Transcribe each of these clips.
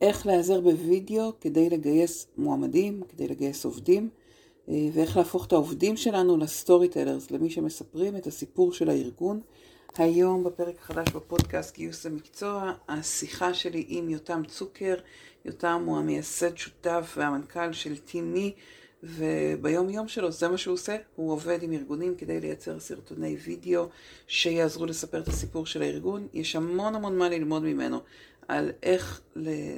איך להיעזר בווידאו כדי לגייס מועמדים, כדי לגייס עובדים, אה, ואיך להפוך את העובדים שלנו לסטורי טלרס, למי שמספרים את הסיפור של הארגון. היום בפרק חדש בפודקאסט גיוס המקצוע, השיחה שלי עם יותם צוקר. יותם הוא המייסד שותף והמנכ"ל של טימי, וביום יום שלו זה מה שהוא עושה, הוא עובד עם ארגונים כדי לייצר סרטוני וידאו שיעזרו לספר את הסיפור של הארגון. יש המון המון מה ללמוד ממנו על איך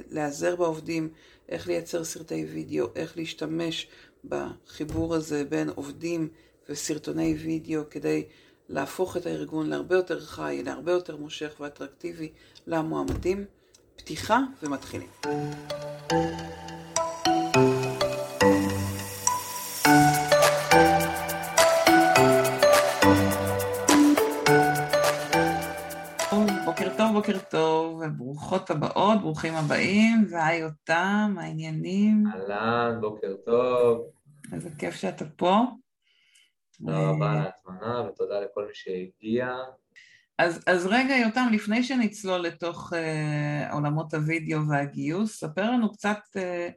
להיעזר בעובדים, איך לייצר סרטי וידאו, איך להשתמש בחיבור הזה בין עובדים וסרטוני וידאו כדי להפוך את הארגון להרבה יותר חי, להרבה יותר מושך ואטרקטיבי למועמדים. פתיחה ומתחילים. בוקר טוב, וברוכות הבאות, ברוכים הבאים, והי אותם, העניינים? אהלן, בוקר טוב. איזה כיף שאתה פה. תודה רבה על ההטמנה ותודה לכל מי שהגיע. אז, אז רגע, יותם, לפני שנצלול לתוך אה, עולמות הוידאו והגיוס, ספר לנו קצת אה,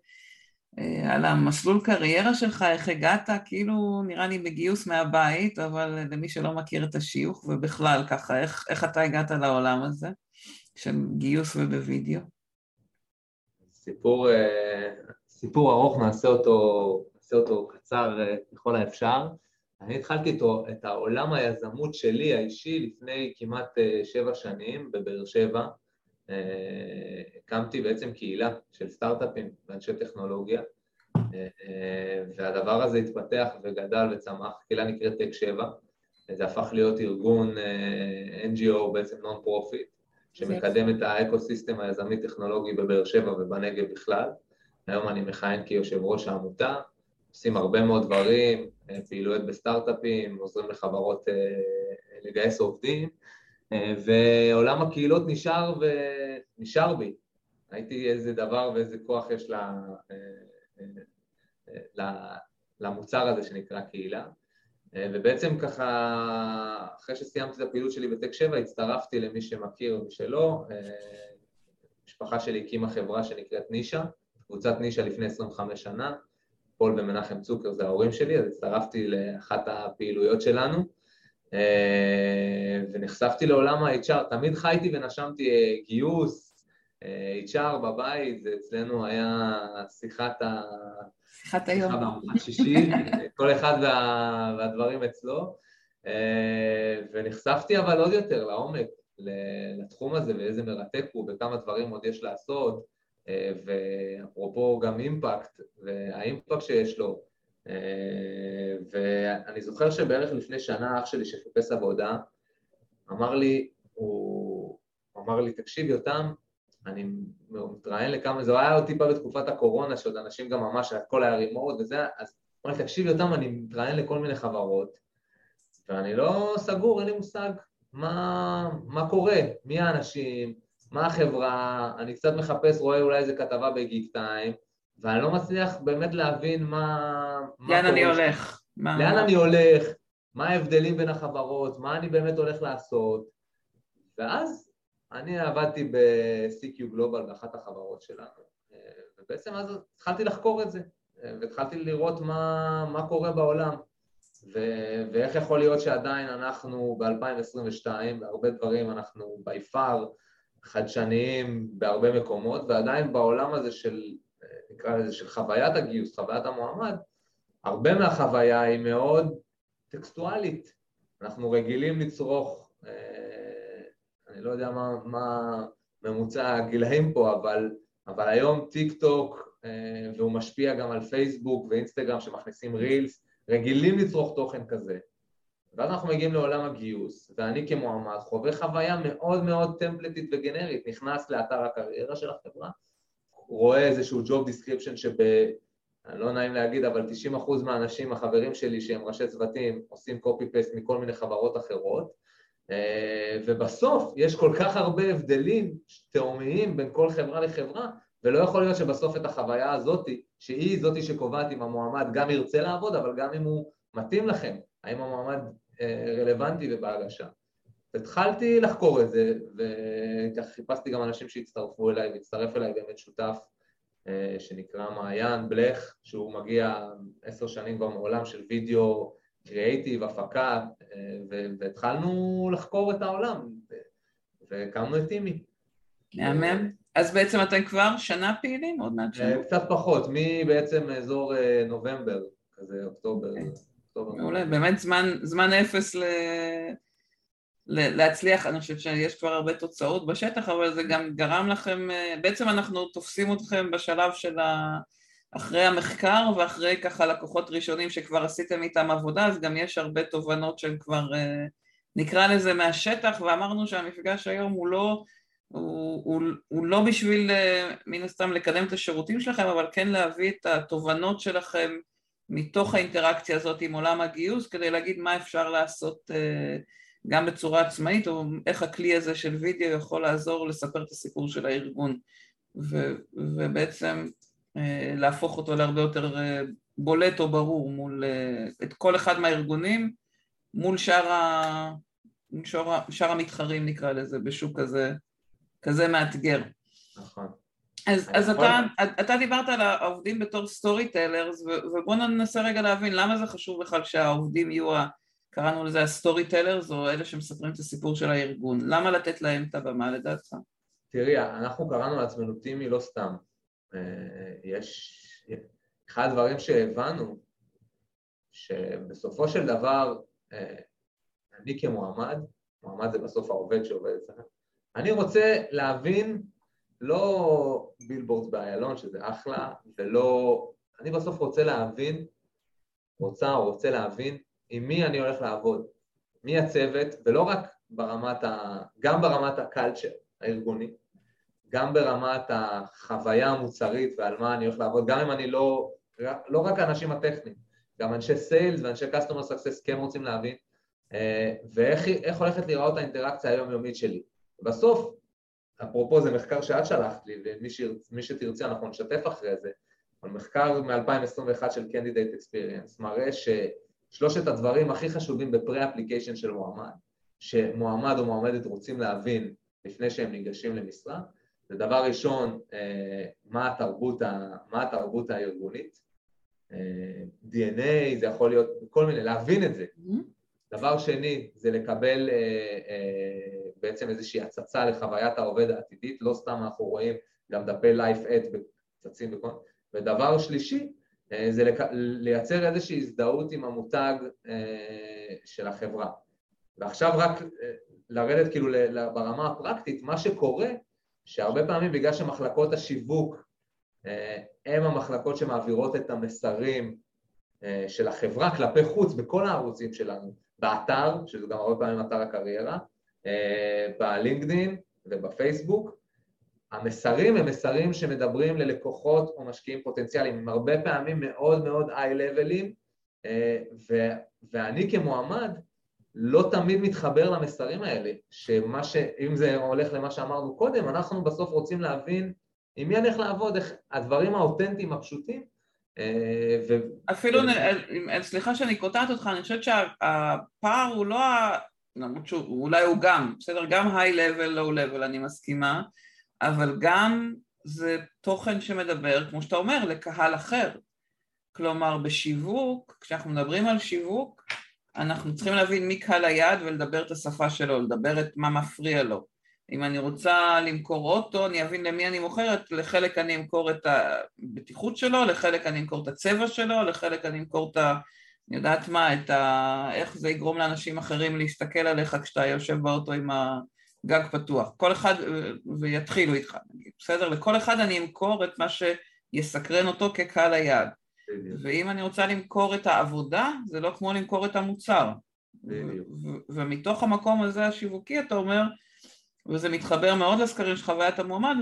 אה, על המסלול קריירה שלך, איך הגעת, כאילו נראה לי בגיוס מהבית, אבל למי שלא מכיר את השיוך, ובכלל ככה, איך, איך אתה הגעת לעולם הזה של גיוס ובווידאו? סיפור, אה, סיפור ארוך, נעשה אותו, נעשה אותו קצר אה, ככל האפשר. אני התחלתי איתו את העולם היזמות שלי האישי לפני כמעט אה, שבע שנים בבאר שבע. הקמתי בעצם קהילה של סטארט-אפים ואנשי טכנולוגיה, והדבר הזה התפתח וגדל וצמח, קהילה נקראת טק 7, זה הפך להיות ארגון NGO, בעצם non-profit, שמקדם את ה ecosystem היזמי-טכנולוגי בבאר שבע ובנגב בכלל. היום אני מכהן כיושב ראש העמותה, עושים הרבה מאוד דברים, אה, פעילויות בסטארט-אפים, עוזרים לחברות אה, לגייס עובדים, אה, ועולם הקהילות נשאר ונשאר בי. ראיתי איזה דבר ואיזה כוח יש לה, למוצר הזה שנקרא קהילה. ובעצם ככה, אחרי שסיימתי את הפעילות שלי בטק 7, הצטרפתי למי שמכיר ומי שלא. המשפחה שלי הקימה חברה שנקראת נישה, קבוצת נישה לפני 25 שנה. פול ומנחם צוקר זה ההורים שלי, אז הצטרפתי לאחת הפעילויות שלנו אה, ונחשפתי לעולם ה-HR, תמיד חייתי ונשמתי אה, גיוס, אה, HR בבית, זה אצלנו היה שיחת ה... שיחת היום. שיחת בארוחת שישי, כל אחד וה... והדברים אצלו, ונחשפתי אבל עוד יותר לעומק לתחום הזה ואיזה מרתק הוא וכמה דברים עוד יש לעשות. ואפרופו גם אימפקט והאימפקט שיש לו. ואני זוכר שבערך לפני שנה אח שלי שחיפש עבודה אמר לי, הוא אמר לי, תקשיב יותם, אני מתראיין לכמה, זה היה עוד טיפה בתקופת הקורונה שעוד אנשים גם ממש, הכל היה רימורד וזה, אז הוא אמר לי, תקשיב יותם, אני מתראיין לכל מיני חברות ואני לא סגור, אין לי מושג מה, מה קורה, מי האנשים, מה החברה, אני קצת מחפש, רואה אולי איזה כתבה בגיק טיים, ואני לא מצליח באמת להבין מה... לאן אני הולך. מה... לאן אני הולך, מה ההבדלים בין החברות, מה אני באמת הולך לעשות. ואז אני עבדתי ב-CQ גלובל באחת החברות שלנו, ובעצם אז התחלתי לחקור את זה, והתחלתי לראות מה, מה קורה בעולם, ו- ואיך יכול להיות שעדיין אנחנו ב-2022, בהרבה דברים אנחנו by far חדשניים בהרבה מקומות, ועדיין בעולם הזה של, נקרא לזה, של חוויית הגיוס, חוויית המועמד, הרבה מהחוויה היא מאוד טקסטואלית. אנחנו רגילים לצרוך, אני לא יודע מה, מה ממוצע הגילאים פה, אבל, אבל היום טיק טוק, אה, והוא משפיע גם על פייסבוק ואינסטגרם שמכניסים רילס, רגילים לצרוך תוכן כזה. ואז אנחנו מגיעים לעולם הגיוס, ואני כמועמד חווה חוויה מאוד מאוד טמפלטית וגנרית, נכנס לאתר הקריירה של החברה, רואה איזשהו job description שב... לא נעים להגיד, אבל 90% מהאנשים, החברים שלי שהם ראשי צוותים, עושים copy-paste מכל מיני חברות אחרות, ובסוף יש כל כך הרבה הבדלים תאומיים בין כל חברה לחברה, ולא יכול להיות שבסוף את החוויה הזאת, שהיא זאתי שקובעת אם המועמד גם ירצה לעבוד, אבל גם אם הוא מתאים לכם, האם המועמד רלוונטי ובהגשה. התחלתי לחקור את זה, וככה חיפשתי גם אנשים שהצטרפו אליי, והצטרף אליי באמת שותף אה, שנקרא מעיין בלך, שהוא מגיע עשר שנים כבר מעולם של וידאו קריאייטיב, הפקה, אה, והתחלנו לחקור את העולם, והקמנו את טימי. מהמם. אז בעצם אתם כבר שנה פעילים? עוד מעט שנה? קצת פחות, מבעצם אזור נובמבר, כזה אוקטובר. Okay. אוקיי. מעולה, באמת זמן, זמן אפס ל... להצליח, אני חושבת שיש כבר הרבה תוצאות בשטח, אבל זה גם גרם לכם, בעצם אנחנו תופסים אתכם בשלב של ה... אחרי המחקר ואחרי ככה לקוחות ראשונים שכבר עשיתם איתם עבודה, אז גם יש הרבה תובנות שהן כבר, נקרא לזה מהשטח, ואמרנו שהמפגש היום הוא לא, הוא, הוא, הוא לא בשביל מן הסתם לקדם את השירותים שלכם, אבל כן להביא את התובנות שלכם מתוך האינטראקציה הזאת עם עולם הגיוס, כדי להגיד מה אפשר לעשות גם בצורה עצמאית, או איך הכלי הזה של וידאו יכול לעזור לספר את הסיפור של הארגון, ו, ובעצם אה, להפוך אותו להרבה יותר אה, בולט או ברור מול אה, את כל אחד מהארגונים, מול שאר, ה, שאר, שאר המתחרים נקרא לזה, בשוק כזה, כזה מאתגר. נכון. אז, אז אתה, אתה דיברת על העובדים בתור storytellers, ובואו ננסה רגע להבין למה זה חשוב בכלל שהעובדים יהיו קראנו לזה ה storytellers, או אלה שמספרים את הסיפור של הארגון. למה לתת להם את הבמה לדעתך? תראי, אנחנו קראנו לעצמנו טימי לא סתם. יש... אחד הדברים שהבנו, שבסופו של דבר, אה, אני כמועמד, מועמד זה בסוף העובד שעובד אצלנו, אני רוצה להבין לא בילבורד באיילון, שזה אחלה, ולא... אני בסוף רוצה להבין, רוצה או רוצה להבין עם מי אני הולך לעבוד, מי הצוות, ולא רק ברמת ה... גם ברמת הקלצ'ר הארגוני, גם ברמת החוויה המוצרית ועל מה אני הולך לעבוד, גם אם אני לא, לא רק האנשים הטכניים, גם אנשי סיילס ואנשי customer success כן רוצים להבין, אה, ואיך הולכת להיראות האינטראקציה היומיומית שלי. בסוף, אפרופו זה מחקר שאת שלחת לי, ומי שתרצי אנחנו נשתף אחרי זה, אבל מחקר מ-2021 של Candidate Experience מראה ש... שלושת הדברים הכי חשובים בפרה-אפליקיישן של מועמד, שמועמד או מועמדת רוצים להבין לפני שהם ניגשים למשרה, זה דבר ראשון, אה, מה התרבות, מה התרבות הארגונית, אה, DNA, זה יכול להיות כל מיני, להבין את זה. Mm-hmm. דבר שני, זה לקבל אה, בעצם איזושהי הצצה לחוויית העובד העתידית, לא סתם אנחנו רואים גם דפי לייף אד צצים בכל... ודבר שלישי, אה, זה לייצר איזושהי הזדהות עם המותג אה, של החברה. ועכשיו רק אה, לרדת כאילו ברמה הפרקטית, מה שקורה, שהרבה פעמים בגלל שמחלקות השיווק הם המחלקות שמעבירות את המסרים של החברה כלפי חוץ בכל הערוצים שלנו, באתר, שזה גם הרבה פעמים אתר הקריירה, בלינקדין ובפייסבוק, המסרים הם מסרים שמדברים ללקוחות או משקיעים פוטנציאליים, הם הרבה פעמים מאוד מאוד איי-לבלים, אה, ואני כמועמד לא תמיד מתחבר למסרים האלה, שמה ש... אם זה הולך למה שאמרנו קודם, אנחנו בסוף רוצים להבין עם מי אני הולך לעבוד, איך הדברים האותנטיים הפשוטים. אה, ו... אפילו. סליחה שאני קוטעת אותך, אני חושבת שהפער הוא לא, למרות שאולי הוא גם, בסדר, גם היי-לבל, לואו-לבל, אני מסכימה, אבל גם זה תוכן שמדבר, כמו שאתה אומר, לקהל אחר. כלומר, בשיווק, כשאנחנו מדברים על שיווק, אנחנו צריכים להבין מי קהל היעד ולדבר את השפה שלו, לדבר את מה מפריע לו. אם אני רוצה למכור אוטו, אני אבין למי אני מוכרת, לחלק אני אמכור את הבטיחות שלו, לחלק אני אמכור את הצבע שלו, לחלק אני אמכור את ה... אני יודעת מה, את ה... איך זה יגרום לאנשים אחרים להסתכל עליך כשאתה יושב באוטו עם ה... גג פתוח, כל אחד, ויתחילו איתך, בסדר? לכל אחד אני אמכור את מה שיסקרן אותו כקהל היעד. ואם אני רוצה למכור את העבודה, זה לא כמו למכור את המוצר. ומתוך המקום הזה השיווקי אתה אומר, וזה מתחבר מאוד לסקרים של חוויית המועמד,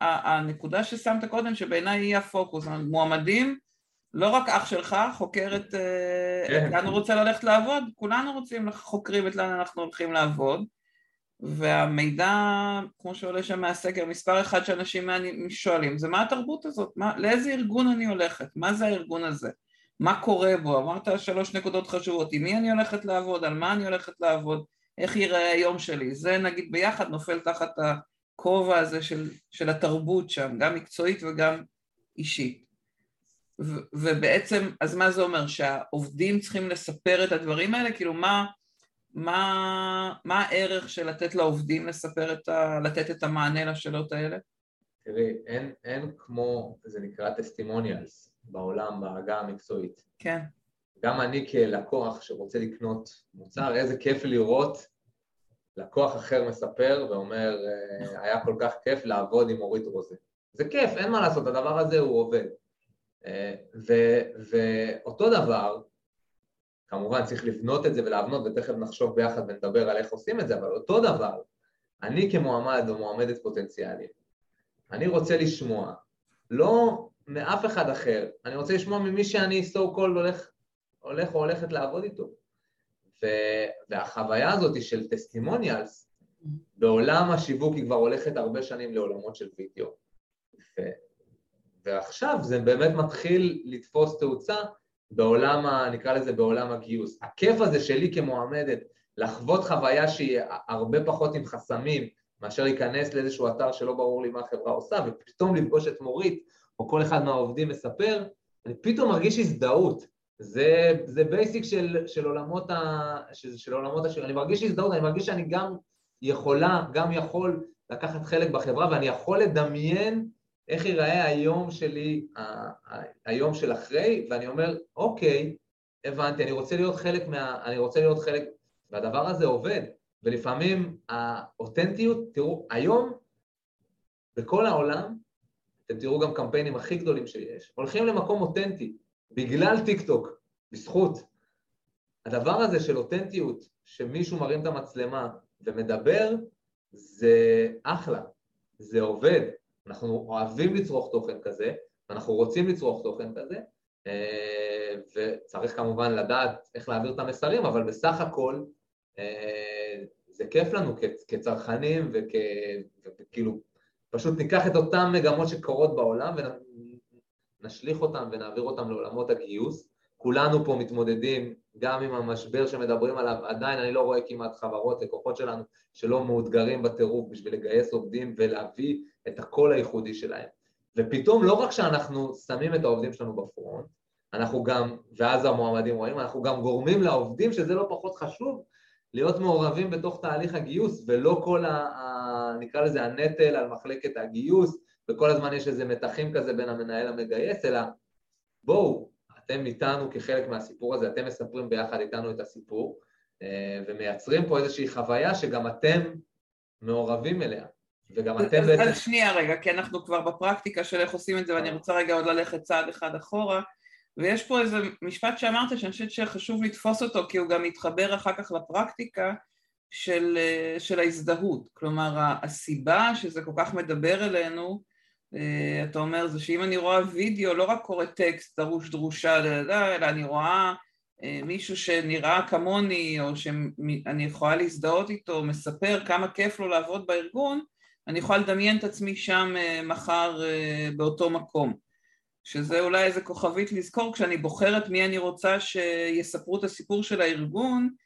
הנקודה ששמת קודם שבעיניי היא הפוקוס, מועמדים, לא רק אח שלך חוקר את כן. לאן הוא רוצה ללכת לעבוד, כולנו רוצים חוקרים את לאן אנחנו הולכים לעבוד, והמידע, כמו שעולה שם מהסקר, מספר אחד שאנשים שואלים, זה מה התרבות הזאת? מה, לאיזה ארגון אני הולכת? מה זה הארגון הזה? מה קורה בו? אמרת שלוש נקודות חשובות, עם מי אני הולכת לעבוד? על מה אני הולכת לעבוד? איך ייראה היום שלי. זה נגיד ביחד נופל תחת הכובע הזה של, של התרבות שם, גם מקצועית וגם אישית. ו- ובעצם, אז מה זה אומר? שהעובדים צריכים לספר את הדברים האלה? כאילו מה, מה, מה הערך של לתת לעובדים לספר את ה... לתת את המענה לשאלות האלה? תראי, אין, אין כמו, זה נקרא טסטימוניאלס בעולם, בעגה המקצועית. כן. גם אני כלקוח שרוצה לקנות מוצר, איזה כיף לראות לקוח אחר מספר ואומר, אה, היה כל כך כיף לעבוד עם אורית רוזה. זה כיף, אין מה לעשות, הדבר הזה הוא עובד. אה, ו, ואותו דבר, כמובן צריך לבנות את זה ולהבנות, ותכף נחשוב ביחד ונדבר על איך עושים את זה, אבל אותו דבר, אני כמועמד או מועמדת פוטנציאלית, אני רוצה לשמוע, לא מאף אחד אחר, אני רוצה לשמוע ממי שאני so called הולך, הולך או הולכת לעבוד איתו. ו, והחוויה הזאת של טסטימוניאלס, בעולם השיווק היא כבר הולכת הרבה שנים לעולמות של וידאו. ו, ועכשיו זה באמת מתחיל לתפוס תאוצה בעולם, ה, נקרא לזה בעולם הגיוס. הכיף הזה שלי כמועמדת לחוות חוויה שהיא הרבה פחות עם חסמים מאשר להיכנס לאיזשהו אתר שלא ברור לי מה החברה עושה ופתאום לפגוש את מורית או כל אחד מהעובדים מספר, אני פתאום מרגיש הזדהות. זה, זה basic של, של עולמות ה... של, של עולמות ה share. אני מרגיש הזדהות, אני מרגיש שאני גם יכולה, גם יכול לקחת חלק בחברה ואני יכול לדמיין איך ייראה היום שלי, היום של אחרי, ואני אומר, אוקיי, הבנתי, אני רוצה להיות חלק מה... אני רוצה להיות חלק... והדבר הזה עובד, ולפעמים האותנטיות, תראו, היום בכל העולם, אתם תראו גם קמפיינים הכי גדולים שיש, הולכים למקום אותנטי, בגלל טיק טוק, בזכות. הדבר הזה של אותנטיות, שמישהו מרים את המצלמה ומדבר, זה אחלה, זה עובד. אנחנו אוהבים לצרוך תוכן כזה, ואנחנו רוצים לצרוך תוכן כזה, אה, וצריך כמובן לדעת איך להעביר את המסרים, אבל בסך הכל אה, זה כיף לנו כצרכנים וכאילו פשוט ניקח את אותן מגמות שקורות בעולם ונשליך אותן ונעביר אותן לעולמות הגיוס. כולנו פה מתמודדים גם עם המשבר שמדברים עליו, עדיין אני לא רואה כמעט חברות, לקוחות שלנו, שלא מאותגרים בטירוף בשביל לגייס עובדים ולהביא את הקול הייחודי שלהם. ופתאום לא רק שאנחנו שמים את העובדים שלנו בפרונט, אנחנו גם, ואז המועמדים רואים, אנחנו גם גורמים לעובדים, שזה לא פחות חשוב, להיות מעורבים בתוך תהליך הגיוס, ולא כל ה... ה נקרא לזה הנטל על מחלקת הגיוס, וכל הזמן יש איזה מתחים כזה בין המנהל המגייס, אלא בואו, אתם איתנו כחלק מהסיפור הזה, אתם מספרים ביחד איתנו את הסיפור, אה, ומייצרים פה איזושהי חוויה שגם אתם מעורבים אליה. וגם אתם בעצם... אז שנייה רגע, כי אנחנו כבר בפרקטיקה של איך עושים את זה, ואני רוצה רגע עוד ללכת צעד אחד אחורה. ויש פה איזה משפט שאמרת שאני חושבת שחשוב לתפוס אותו כי הוא גם מתחבר אחר כך לפרקטיקה של, של ההזדהות. כלומר, הסיבה שזה כל כך מדבר אלינו, אה, אתה אומר, זה שאם אני רואה וידאו, לא רק קורא טקסט דרוש דרושה, אלא אני רואה אה, מישהו שנראה כמוני, או שאני יכולה להזדהות איתו, מספר כמה כיף לו לעבוד בארגון, אני יכולה לדמיין את עצמי שם אה, מחר באותו מקום. שזה אולי איזה כוכבית לזכור כשאני בוחרת מי אני רוצה שיספרו את הסיפור של הארגון, אה,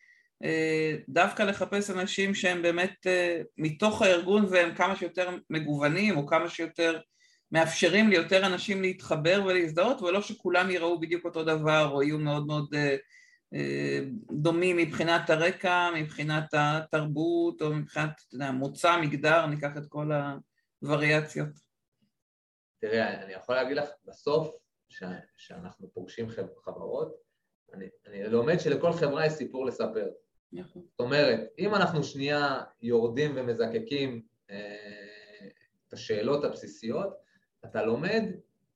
דווקא לחפש אנשים שהם באמת אה, מתוך הארגון והם כמה שיותר מגוונים או כמה שיותר מאפשרים ליותר אנשים להתחבר ולהזדהות ולא שכולם יראו בדיוק אותו דבר או יהיו מאוד מאוד אה, דומים מבחינת הרקע, מבחינת התרבות או מבחינת מוצא, מגדר, ניקח את כל הווריאציות. תראה, אני יכול להגיד לך, בסוף, שאנחנו פוגשים חברות, אני, אני לומד שלכל חברה יש סיפור לספר. נכון. זאת אומרת, אם אנחנו שנייה יורדים ומזקקים אה, את השאלות הבסיסיות, אתה לומד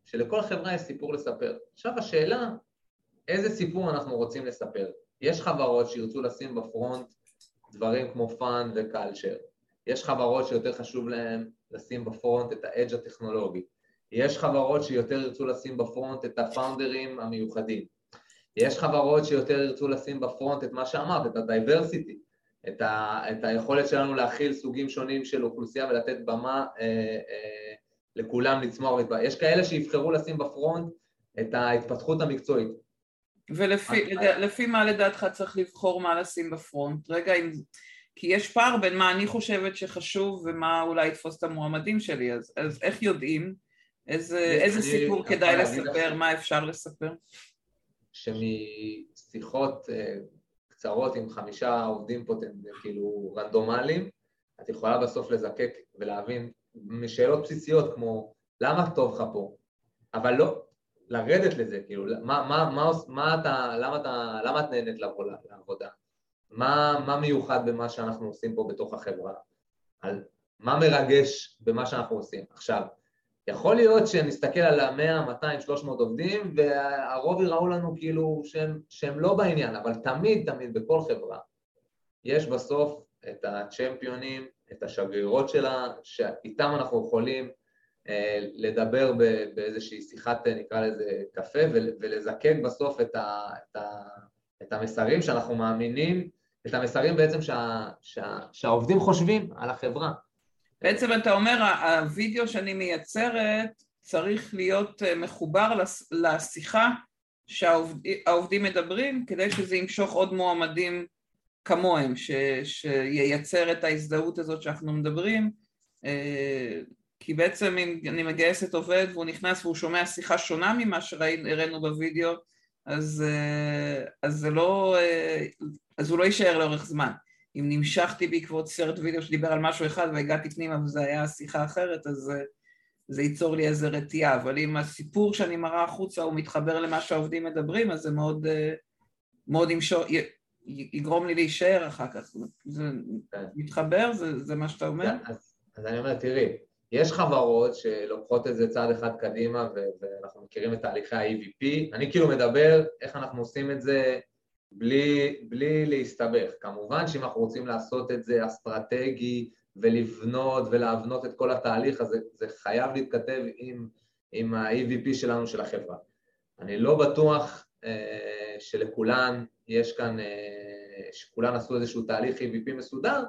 שלכל חברה יש סיפור לספר. עכשיו השאלה, איזה סיפור אנחנו רוצים לספר? יש חברות שירצו לשים ב front דברים כמו fun ו culture. יש חברות שיותר חשוב להן לשים ב front את ה edge הטכנולוגי. יש חברות שיותר ירצו לשים בפרונט את הפאונדרים המיוחדים. יש חברות שיותר ירצו לשים בפרונט את מה שאמרת, את ה-diversity, את, ה- את היכולת שלנו להכיל סוגים שונים של אוכלוסייה ולתת במה אה, אה, לכולם לצמוח. יש כאלה שיבחרו לשים בפרונט את ההתפתחות המקצועית. ולפי מה לדעתך צריך לבחור מה לשים בפרונט? רגע, אם, כי יש פער בין מה אני חושבת שחשוב ומה אולי יתפוס את המועמדים שלי, אז, אז איך יודעים? איזה, איזה סיפור כדאי לספר? מה אפשר לספר? שמשיחות אה, קצרות עם חמישה עובדים פוטנטים, כאילו רנדומליים, את יכולה בסוף לזקק ולהבין משאלות בסיסיות כמו למה טוב לך פה, אבל לא, לרדת לזה, כאילו, מה, מה, מה, מה אתה, למה, אתה, למה את נהנית לבוא לעבודה? מה, מה מיוחד במה שאנחנו עושים פה בתוך החברה? על מה מרגש במה שאנחנו עושים? עכשיו, יכול להיות שנסתכל על ה-100, 200, 300 עובדים והרוב יראו לנו כאילו שהם, שהם לא בעניין, אבל תמיד, תמיד, בכל חברה, יש בסוף את הצ'מפיונים, את השגרירות שלה, שאיתם אנחנו יכולים אה, לדבר באיזושהי שיחת, נקרא לזה, קפה, ולזקק בסוף את, ה, את, ה, את המסרים שאנחנו מאמינים, את המסרים בעצם שה, שה, שהעובדים חושבים על החברה. בעצם אתה אומר, הווידאו שאני מייצרת צריך להיות אה, מחובר לשיחה שהעובדים מדברים, כדי שזה ימשוך עוד מועמדים כמוהם, ש, שייצר את ההזדהות הזאת שאנחנו מדברים, אה, כי בעצם אם אני מגייסת עובד והוא נכנס והוא שומע שיחה שונה ממה שהראינו בווידאו, אז, אה, אז זה לא, אז הוא לא יישאר לאורך זמן. אם נמשכתי בעקבות סרט וידאו שדיבר על משהו אחד והגעתי פנימה וזה היה שיחה אחרת, אז זה, ייצור לי איזה רתיעה, אבל אם הסיפור שאני מראה החוצה הוא מתחבר למה שהעובדים מדברים, אז זה מאוד, אה, מאוד ימשור, י, יגרום לי להישאר אחר כך. זה כן. מתחבר? זה, זה מה שאתה אומר? כן, אז, אז אני אומר, תראי, יש חברות שלוקחות את זה צעד אחד קדימה ואנחנו מכירים את תהליכי ה-EVP, אני כאילו מדבר איך אנחנו עושים את זה בלי, בלי להסתבך. כמובן שאם אנחנו רוצים לעשות את זה אסטרטגי ולבנות ולהבנות את כל התהליך הזה, זה חייב להתכתב עם, עם ה-EVP שלנו של החברה. אני לא בטוח אה, שלכולן יש כאן, אה, שכולן עשו איזשהו תהליך EVP מסודר,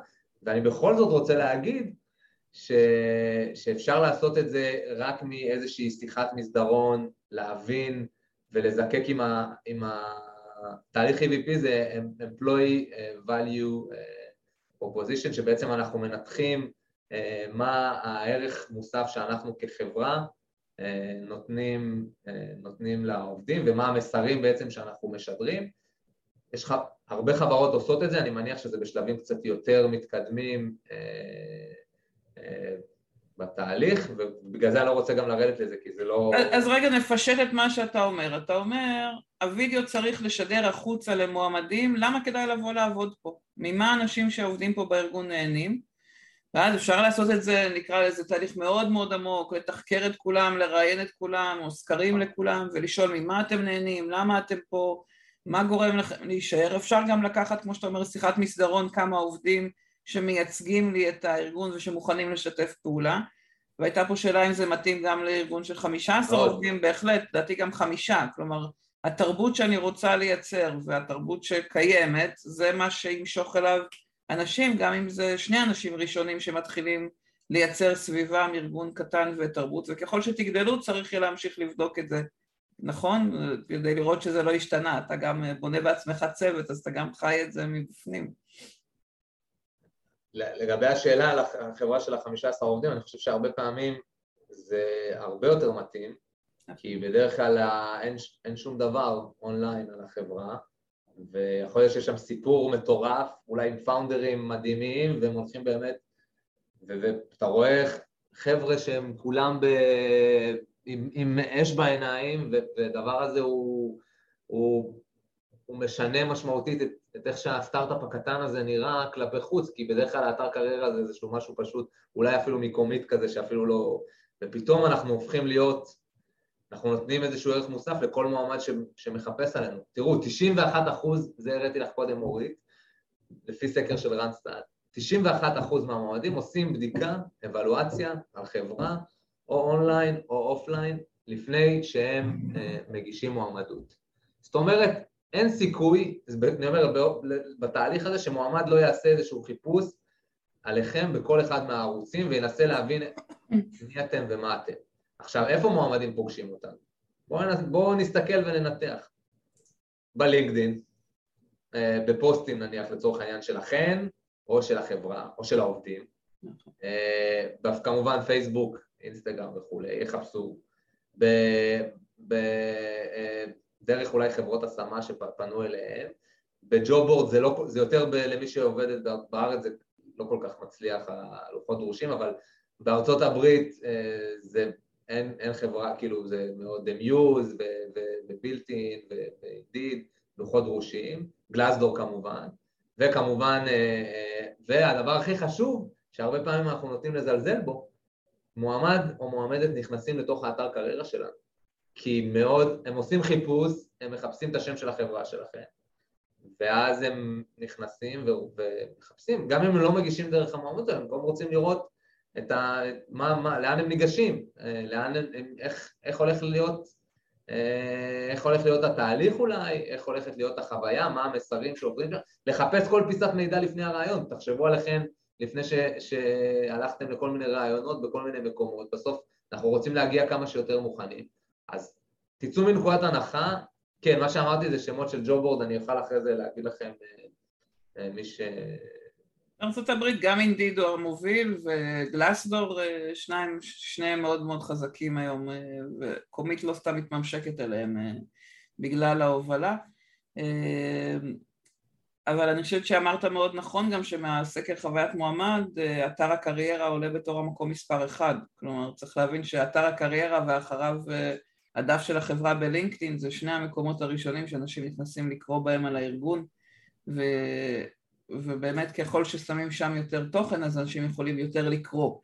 ואני בכל זאת רוצה להגיד ש, שאפשר לעשות את זה רק מאיזושהי שיחת מסדרון, להבין ולזקק עם, ה, עם, ה, תהליך EVP זה Employee Value Proposition, שבעצם אנחנו מנתחים מה הערך מוסף שאנחנו כחברה נותנים, נותנים לעובדים ומה המסרים בעצם שאנחנו משדרים. יש לך, הרבה חברות עושות את זה, אני מניח שזה בשלבים קצת יותר מתקדמים בתהליך, ובגלל זה אני לא רוצה גם לרדת לזה, כי זה לא... אז רגע נפשט את מה שאתה אומר. אתה אומר, הווידאו צריך לשדר החוצה למועמדים, למה כדאי לבוא לעבוד פה? ממה אנשים שעובדים פה בארגון נהנים? ואז אפשר לעשות את זה, נקרא לזה תהליך מאוד מאוד עמוק, לתחקר את כולם, לראיין את כולם, או סקרים לכולם, ולשאול ממה אתם נהנים, למה אתם פה, מה גורם לכם להישאר. אפשר גם לקחת, כמו שאתה אומר, שיחת מסדרון, כמה עובדים שמייצגים לי את הארגון ושמוכנים לשתף פעולה. והייתה פה שאלה אם זה מתאים גם לארגון של חמישה עשר עובדים, בהחלט, לדעתי גם חמישה, כלומר התרבות שאני רוצה לייצר והתרבות שקיימת זה מה שימשוך אליו אנשים, גם אם זה שני אנשים ראשונים שמתחילים לייצר סביבם ארגון קטן ותרבות, וככל שתגדלו צריך יהיה להמשיך לבדוק את זה, נכון? כדי לראות שזה לא השתנה, אתה גם בונה בעצמך צוות, אז אתה גם חי את זה מבפנים. לגבי השאלה על החברה של החמישה עשר עובדים, אני חושב שהרבה פעמים זה הרבה יותר מתאים, כי בדרך כלל אין, אין שום דבר אונליין על החברה, ויכול להיות שיש שם סיפור מטורף, אולי עם פאונדרים מדהימים, והם הולכים באמת, ואתה רואה חבר'ה שהם כולם ב... עם, עם אש בעיניים, והדבר הזה הוא, הוא, הוא משנה משמעותית את, את איך שהסטארט-אפ הקטן הזה נראה כלפי חוץ, כי בדרך כלל האתר קריירה זה איזשהו משהו פשוט, אולי אפילו מ Comeet כזה שאפילו לא... ופתאום אנחנו הופכים להיות, אנחנו נותנים איזשהו ערך מוסף לכל מועמד ש, שמחפש עלינו. תראו, 91 אחוז, זה הראיתי לך קודם מורית, לפי סקר של Randstad, 91 אחוז מהמועמדים עושים בדיקה, אבלואציה על חברה, או אונליין או offline, לפני שהם אה, מגישים מועמדות. זאת אומרת, אין סיכוי, אני אומר, בתהליך הזה שמועמד לא יעשה איזשהו חיפוש עליכם בכל אחד מהערוצים וינסה להבין מי אתם ומה אתם. עכשיו, איפה מועמדים פוגשים אותנו? בואו בוא נסתכל וננתח. בלינקדין, אה, בפוסטים נניח לצורך העניין שלכן, או של החברה, או של העובדים. אה, כמובן פייסבוק, אינסטגרם וכולי, יחפשו. בדרך אולי חברות השמה שפנו אליהם. בג'ובורד זה, לא, זה יותר ב, למי שעובדת בארץ, זה לא כל כך מצליח הלוחות דרושים, אבל בארצות הברית זה, אין, אין חברה, כאילו זה מאוד מיוז ובילטין ואינדיד, לוחות דרושים, גלסדור כמובן, וכמובן, והדבר הכי חשוב, שהרבה פעמים אנחנו נוטים לזלזל בו, מועמד או מועמדת נכנסים לתוך האתר קריירה שלנו, כי מאוד, הם עושים חיפוש, הם מחפשים את השם של החברה שלכם, ואז הם נכנסים ומחפשים, גם אם הם לא מגישים דרך המועמדות, הם גם רוצים לראות את ה... מה, מה, לאן הם ניגשים, אה, לאן הם, איך, איך הולך להיות, אה, איך הולך להיות התהליך אולי, איך הולכת להיות החוויה, מה המסרים שעוברים. שם, לחפש כל פיסת מידע לפני הרעיון, תחשבו עליכם לפני ש, שהלכתם לכל מיני רעיונות בכל מיני מקומות, בסוף אנחנו רוצים להגיע כמה שיותר מוכנים, אז תצאו מנקודת הנחה, כן, מה שאמרתי זה שמות של ג'ו בורד, אני אוכל אחרי זה להגיד לכם אה, מי ש... ארה"ב גם אינדיד הוא המוביל וגלסדור שניים, שניהם מאוד מאוד חזקים היום וקומית לא סתם מתממשקת אליהם בגלל ההובלה. אבל אני חושבת שאמרת מאוד נכון גם שמהסקר חוויית מועמד אתר הקריירה עולה בתור המקום מספר אחד. כלומר צריך להבין שאתר הקריירה ואחריו הדף של החברה בלינקדאין זה שני המקומות הראשונים שאנשים נכנסים לקרוא בהם על הארגון ו... ובאמת ככל ששמים שם יותר תוכן אז אנשים יכולים יותר לקרוא.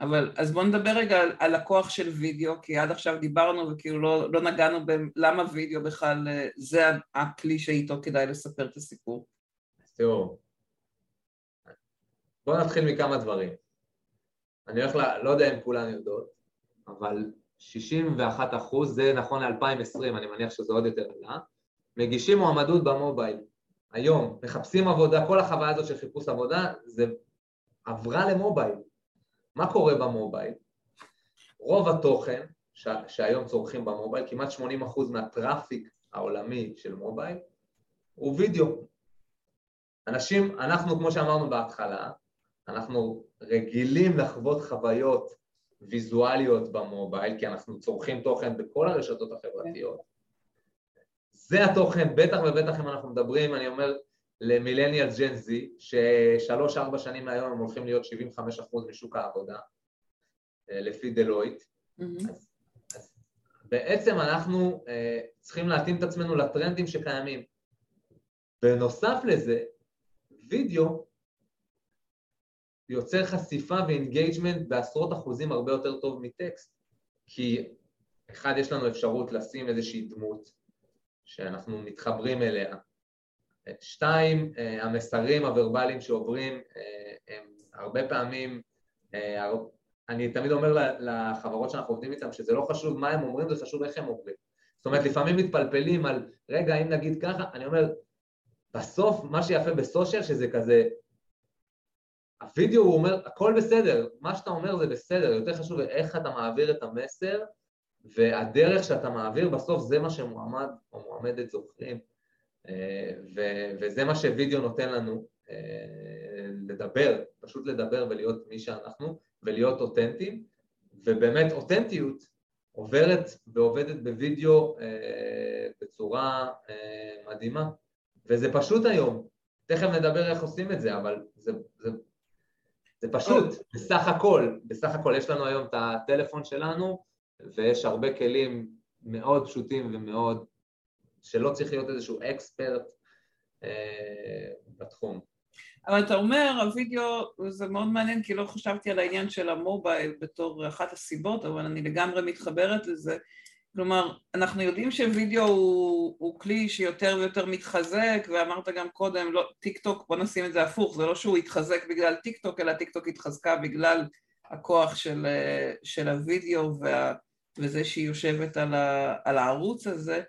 אבל אז בואו נדבר רגע על, על הכוח של וידאו, כי עד עכשיו דיברנו וכאילו לא, לא נגענו בלמה וידאו בכלל זה הכלי שאיתו כדאי לספר את הסיפור. תראו, בואו נתחיל מכמה דברים. אני הולך, ל... לא יודע אם כולן יודעות, אבל 61 אחוז, זה נכון ל-2020, אני מניח שזה עוד יותר עלה, מגישים מועמדות במובייל. היום מחפשים עבודה, כל החוויה הזאת של חיפוש עבודה, זה עברה למובייל. מה קורה במובייל? רוב התוכן ש... שהיום צורכים במובייל, כמעט 80% מהטראפיק העולמי של מובייל, הוא וידאו. אנשים, אנחנו כמו שאמרנו בהתחלה, אנחנו רגילים לחוות חוויות ויזואליות במובייל, כי אנחנו צורכים תוכן בכל הרשתות החברתיות. זה התוכן, בטח ובטח אם אנחנו מדברים, אני אומר, למילניאל ג'ן זי, ששלוש-ארבע שנים מהיום הם הולכים להיות 75% משוק העבודה, אה, לפי Deloitte. Mm-hmm. אז, אז בעצם אנחנו uh, צריכים להתאים את עצמנו לטרנדים שקיימים. בנוסף לזה, וידאו יוצר חשיפה ו engagement בעשרות אחוזים הרבה יותר טוב מטקסט, כי אחד, יש לנו אפשרות לשים איזושהי דמות, שאנחנו מתחברים אליה. שתיים, אה, המסרים הוורבליים שעוברים אה, הם הרבה פעמים, אה, אני תמיד אומר לחברות שאנחנו עובדים איתן שזה לא חשוב מה הם אומרים, זה חשוב איך הם אומרים. זאת אומרת, לפעמים מתפלפלים על, רגע, אם נגיד ככה, אני אומר, בסוף מה שיפה בסושיאל שזה כזה, הווידאו הוא אומר, הכל בסדר, מה שאתה אומר זה בסדר, יותר חשוב איך אתה מעביר את המסר והדרך שאתה מעביר בסוף זה מה שמועמד או מועמדת זוכרים אה, וזה מה שווידאו נותן לנו אה, לדבר, פשוט לדבר ולהיות מי שאנחנו ולהיות אותנטיים ובאמת אותנטיות עוברת ועובדת בווידאו אה, בצורה מדהימה. וזה פשוט היום, תכף נדבר איך עושים את זה אבל זה, זה, זה פשוט, בסך הכל, בסך הכל יש לנו היום את הטלפון שלנו ויש הרבה כלים מאוד פשוטים ומאוד, שלא צריך להיות איזשהו expert אה, בתחום. אבל אתה אומר, הווידאו, זה מאוד מעניין, כי לא חשבתי על העניין של ה mobile בתור אחת הסיבות, אבל אני לגמרי מתחברת לזה. כלומר, אנחנו יודעים שווידאו הוא, הוא כלי שיותר ויותר מתחזק, ואמרת גם קודם, לא, טיק טוק, בוא נשים את זה הפוך, זה לא שהוא התחזק בגלל טיק טוק, אלא טיק טוק התחזקה בגלל הכוח של, של הווידאו וה... וזה שהיא יושבת על, ה, על הערוץ הזה,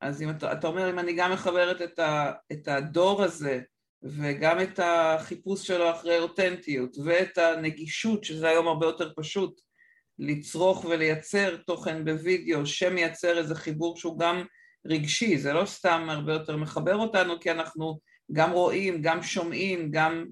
אז אם אתה, אתה אומר, אם אני גם מחברת את, ה, את הדור הזה וגם את החיפוש שלו אחרי אותנטיות ואת הנגישות, שזה היום הרבה יותר פשוט, לצרוך ולייצר תוכן בווידאו שמייצר איזה חיבור שהוא גם רגשי, זה לא סתם הרבה יותר מחבר אותנו כי אנחנו גם רואים, גם שומעים, גם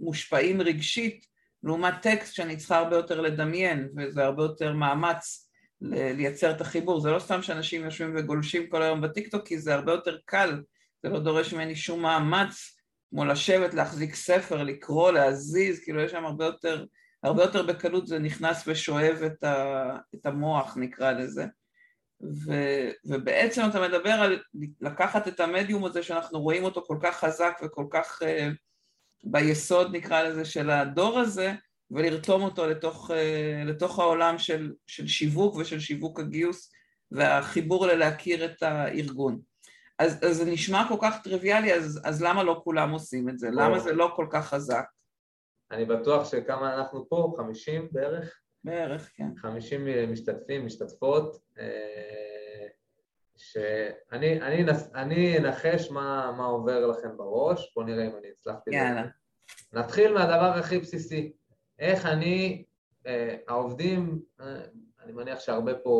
מושפעים רגשית, לעומת טקסט שאני צריכה הרבה יותר לדמיין, וזה הרבה יותר מאמץ לייצר את החיבור. זה לא סתם שאנשים יושבים וגולשים כל היום בטיקטוק, כי זה הרבה יותר קל, זה לא דורש ממני שום מאמץ, כמו לשבת, להחזיק ספר, לקרוא, להזיז, כאילו יש שם הרבה יותר, הרבה יותר בקלות זה נכנס ושואב את, ה, את המוח, נקרא לזה. ו, ובעצם אתה מדבר על לקחת את המדיום הזה שאנחנו רואים אותו כל כך חזק וכל כך uh, ביסוד נקרא לזה של הדור הזה ולרתום אותו לתוך, uh, לתוך העולם של, של שיווק ושל שיווק הגיוס והחיבור ללהכיר את הארגון. אז, אז זה נשמע כל כך טריוויאלי, אז, אז למה לא כולם עושים את זה? למה זה לא כל כך חזק? אני בטוח שכמה אנחנו פה, 50 בערך? בערך, כן. 50 משתתפים, משתתפות, אה, שאני אני, אני אנחש מה, מה עובר לכם בראש, בואו נראה אם אני הצלחתי... יאללה. נתחיל מהדבר הכי בסיסי, איך אני, אה, העובדים, אה, אני מניח שהרבה פה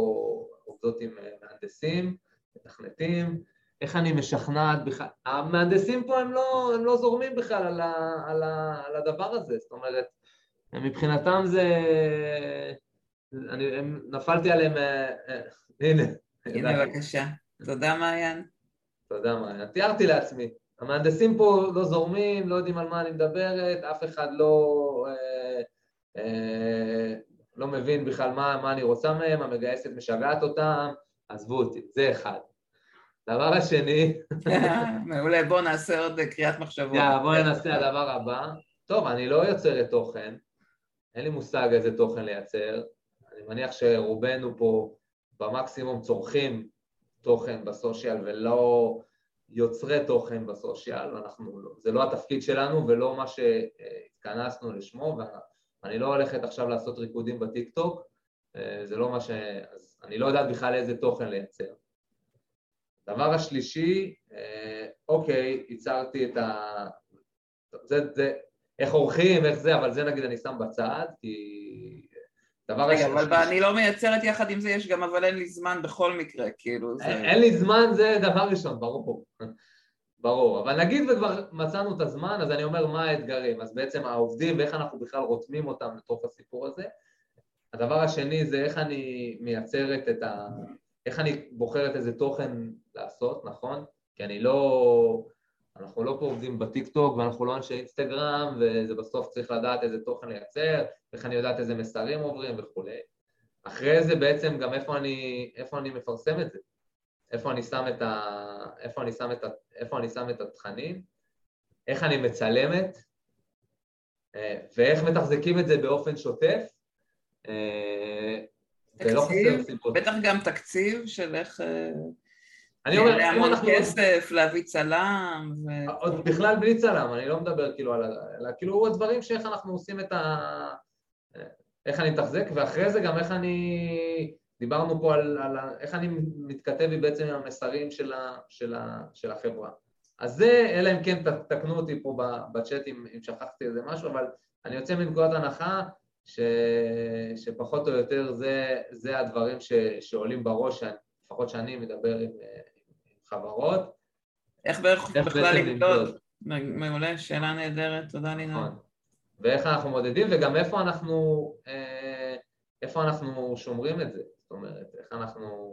עובדות עם מהנדסים, מתכנתים, איך אני משכנעת בכלל, המהנדסים פה הם לא, הם לא זורמים בכלל על, ה, על, ה, על הדבר הזה, זאת אומרת, מבחינתם זה... אני הם, נפלתי עליהם... אה, אה, הנה. הנה בבקשה. תודה מעיין. תודה מעיין. תיארתי לעצמי. המהנדסים פה לא זורמים, לא יודעים על מה אני מדברת, אף אחד לא, אה, אה, לא מבין בכלל מה, מה אני רוצה מהם, המגייסת משגעת אותם, עזבו אותי, זה אחד. דבר השני... מעולה, בואו נעשה עוד קריאת מחשבות. בואו נעשה הדבר הבא. טוב, אני לא יוצרת תוכן, אין לי מושג איזה תוכן לייצר, אני מניח שרובנו פה במקסימום צורכים תוכן בסושיאל ולא יוצרי תוכן בסושיאל, ואנחנו, לא, זה לא התפקיד שלנו ולא מה שהתכנסנו לשמו, ואני לא הולכת עכשיו לעשות ריקודים בטיק טוק, אה, זה לא מה ש... אז אני לא יודעת בכלל איזה תוכן לייצר. הדבר השלישי, אה, אוקיי, ייצרתי את ה... זה, זה, איך עורכים, איך זה, אבל זה נגיד אני שם בצד, כי... דבר רגע, אבל אני לא מייצרת יחד עם זה, יש גם אבל אין לי זמן בכל מקרה, כאילו זה... אין לי זמן זה דבר ראשון, ברור. ברור, אבל נגיד וכבר מצאנו את הזמן, אז אני אומר מה האתגרים, אז בעצם העובדים ואיך אנחנו בכלל רותמים אותם לתוך הסיפור הזה. הדבר השני זה איך אני מייצרת את ה... איך אני בוחרת איזה תוכן לעשות, נכון? כי אני לא... אנחנו לא פה עובדים בטיק טוק ואנחנו לא אנשי אינסטגרם וזה בסוף צריך לדעת איזה תוכן לייצר, איך אני יודעת איזה מסרים עוברים וכולי. אחרי זה בעצם גם איפה אני, איפה אני מפרסם את זה, איפה אני שם את, ה, איפה אני שם את, ה, איפה אני שם את התכנים, איך אני מצלמת אה, ואיך מתחזקים את זה באופן שוטף. אה, תקציב, בטח גם תקציב של איך... אה, אני אומר, אם אנחנו... להמון כסף, להביא צלם. ו... עוד בכלל בלי צלם, אני לא מדבר כאילו על... אלא כאילו הדברים שאיך אנחנו עושים את ה... איך אני מתחזק, ואחרי זה גם איך אני... דיברנו פה על, על איך אני מתכתב בעצם עם המסרים של, ה, של, ה, של החברה. אז זה, אלא אם כן תקנו אותי פה בצ'אט אם, אם שכחתי איזה משהו, אבל אני יוצא מנקודת הנחה ש, שפחות או יותר זה, זה הדברים ש, שעולים בראש, לפחות שאני מדבר עם, חברות. איך בערך בכלל למדוד? מעולה, שאלה נהדרת, תודה לינה. נכון. ואיך אנחנו מודדים, וגם איפה אנחנו, אה, איפה אנחנו שומרים את זה, זאת אומרת, איך אנחנו...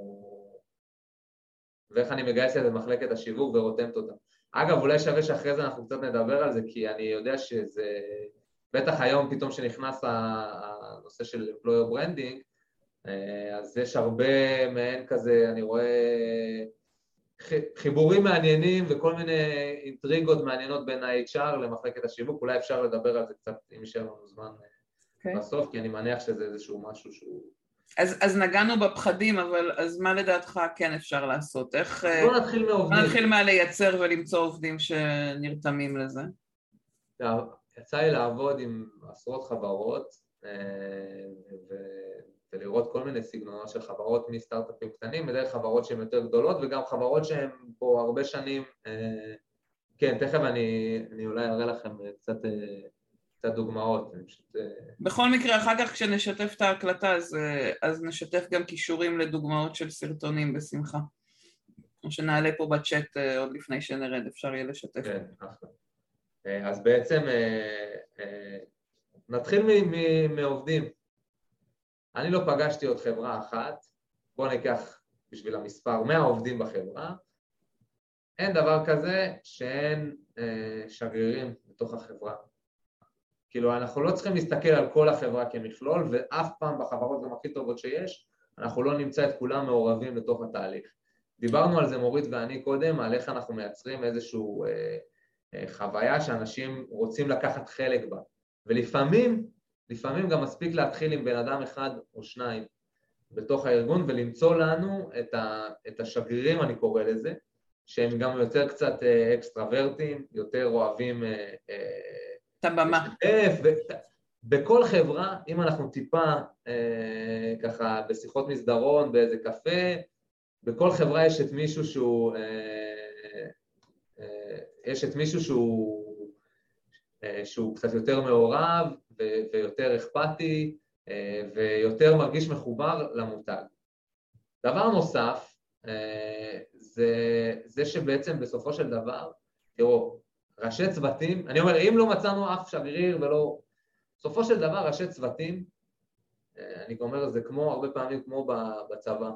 ואיך אני מגייס את זה במחלקת השיווק ורותמת אותה. אגב, אולי שווה שאחרי זה אנחנו קצת נדבר על זה, כי אני יודע שזה... בטח היום פתאום שנכנס הנושא של employer branding, אה, אז יש הרבה מעין כזה, אני רואה חיבורים מעניינים וכל מיני אינטריגות מעניינות בין ה-HR למחלקת השיווק, אולי אפשר לדבר על זה קצת אם יישאר לנו זמן okay. אוקיי. בסוף, כי אני מניח שזה איזשהו משהו שהוא... אז, אז נגענו בפחדים, אבל אז מה לדעתך כן אפשר לעשות? איך... בוא נתחיל מעובדים. בוא נתחיל מהלייצר ולמצוא עובדים שנרתמים לזה. יצא לי לעבוד עם עשרות חברות, אה, ו... ולראות כל מיני סגנונות של חברות מסטארט-אפים קטנים, בדרך חברות שהן יותר גדולות וגם חברות שהן פה הרבה שנים, אה, כן, תכף אני, אני אולי אראה לכם קצת, אה, קצת דוגמאות. פשוט... בכל מקרה, אחר כך כשנשתף את ההקלטה אז, אז נשתף גם קישורים לדוגמאות של סרטונים בשמחה. או שנעלה פה בצ'אט עוד לפני שנרד, אפשר יהיה לשתף. כן, אחלה. אה, אז בעצם נתחיל מעובדים. אני לא פגשתי עוד חברה אחת, בואו ניקח בשביל המספר 100 עובדים בחברה, אין דבר כזה שאין שגרירים בתוך החברה. כאילו, אנחנו לא צריכים להסתכל על כל החברה כמכלול, ואף פעם בחברות גם הכי טובות שיש, אנחנו לא נמצא את כולם מעורבים לתוך התהליך. דיברנו על זה מורית ואני קודם, על איך אנחנו מייצרים איזושהי אה, אה, חוויה שאנשים רוצים לקחת חלק בה. ולפעמים, לפעמים גם מספיק להתחיל עם בן אדם אחד או שניים בתוך הארגון ולמצוא לנו את, ה, את השגרירים, אני קורא לזה, שהם גם יותר קצת אה, אקסטרוורטים, יותר אוהבים אה, אה, את הבמה. בכל חברה, אם אנחנו טיפה אה, ככה בשיחות מסדרון, באיזה קפה, בכל חברה יש את מישהו שהוא, אה, אה, יש את מישהו שהוא, אה, שהוא קצת יותר מעורב ויותר אכפתי אה, ויותר מרגיש מחובר למותג. דבר נוסף, אה, זה, זה שבעצם בסופו של דבר, תראו, ראשי צוותים, אני אומר, אם לא מצאנו אף שגריר ולא... בסופו של דבר, ראשי צוותים, אני אומר, זה כמו, הרבה פעמים כמו בצבא.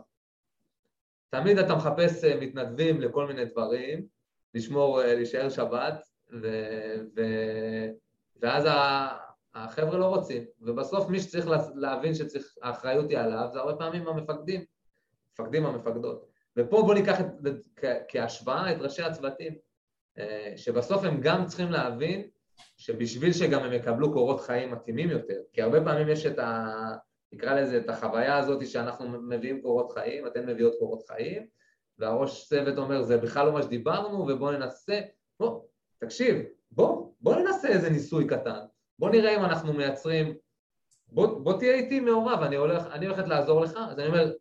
תמיד אתה מחפש מתנדבים לכל מיני דברים, לשמור, אה, להישאר שבת, ו, ו, ואז החבר'ה לא רוצים, ובסוף מי שצריך להבין שהאחריות היא עליו, זה הרבה פעמים המפקדים, מפקדים המפקדות. ופה בואו ניקח את, כהשוואה את ראשי הצוותים. אה, שבסוף הם גם צריכים להבין שבשביל שגם הם יקבלו קורות חיים מתאימים יותר, כי הרבה פעמים יש את ה... נקרא לזה את החוויה הזאת שאנחנו מביאים קורות חיים, אתן מביאות קורות חיים, והראש צוות אומר זה בכלל לא מה שדיברנו ובואו ננסה, בוא, תקשיב, בוא, בוא ננסה איזה ניסוי קטן, בוא נראה אם אנחנו מייצרים, בוא, בוא תהיה איתי מעורב, אני, הולך, אני הולכת לעזור לך, אז אני אומר,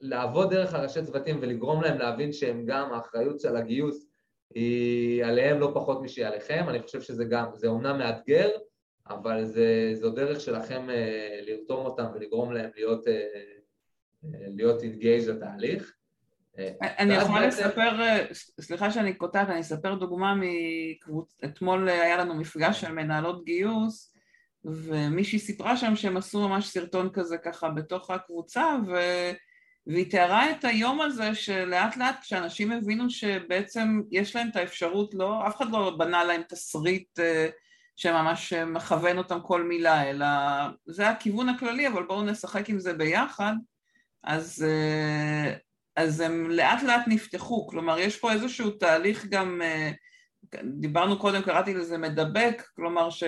לעבוד דרך הראשי צוותים ולגרום להם להבין שהם גם האחריות של הגיוס היא עליהם לא פחות משהיא עליכם, אני חושב שזה גם, זה אומנם מאתגר, אבל זה, זו דרך שלכם אה, לרתום אותם ולגרום להם להיות, אה, אה להיות אינגייג' לתהליך. אני יכולה בעצם... לספר, אה, סליחה שאני קוטעת, אני אספר דוגמה מקבוצ... אתמול היה לנו מפגש של מנהלות גיוס ומישהי סיפרה שם שהם עשו ממש סרטון כזה ככה בתוך הקבוצה ו... והיא תיארה את היום הזה שלאט לאט כשאנשים הבינו שבעצם יש להם את האפשרות, לא, אף אחד לא בנה להם תסריט אה, שממש מכוון אותם כל מילה, אלא זה הכיוון הכללי, אבל בואו נשחק עם זה ביחד, אז, אה, אז הם לאט לאט נפתחו, כלומר יש פה איזשהו תהליך גם, אה, דיברנו קודם, קראתי לזה מדבק, כלומר ש...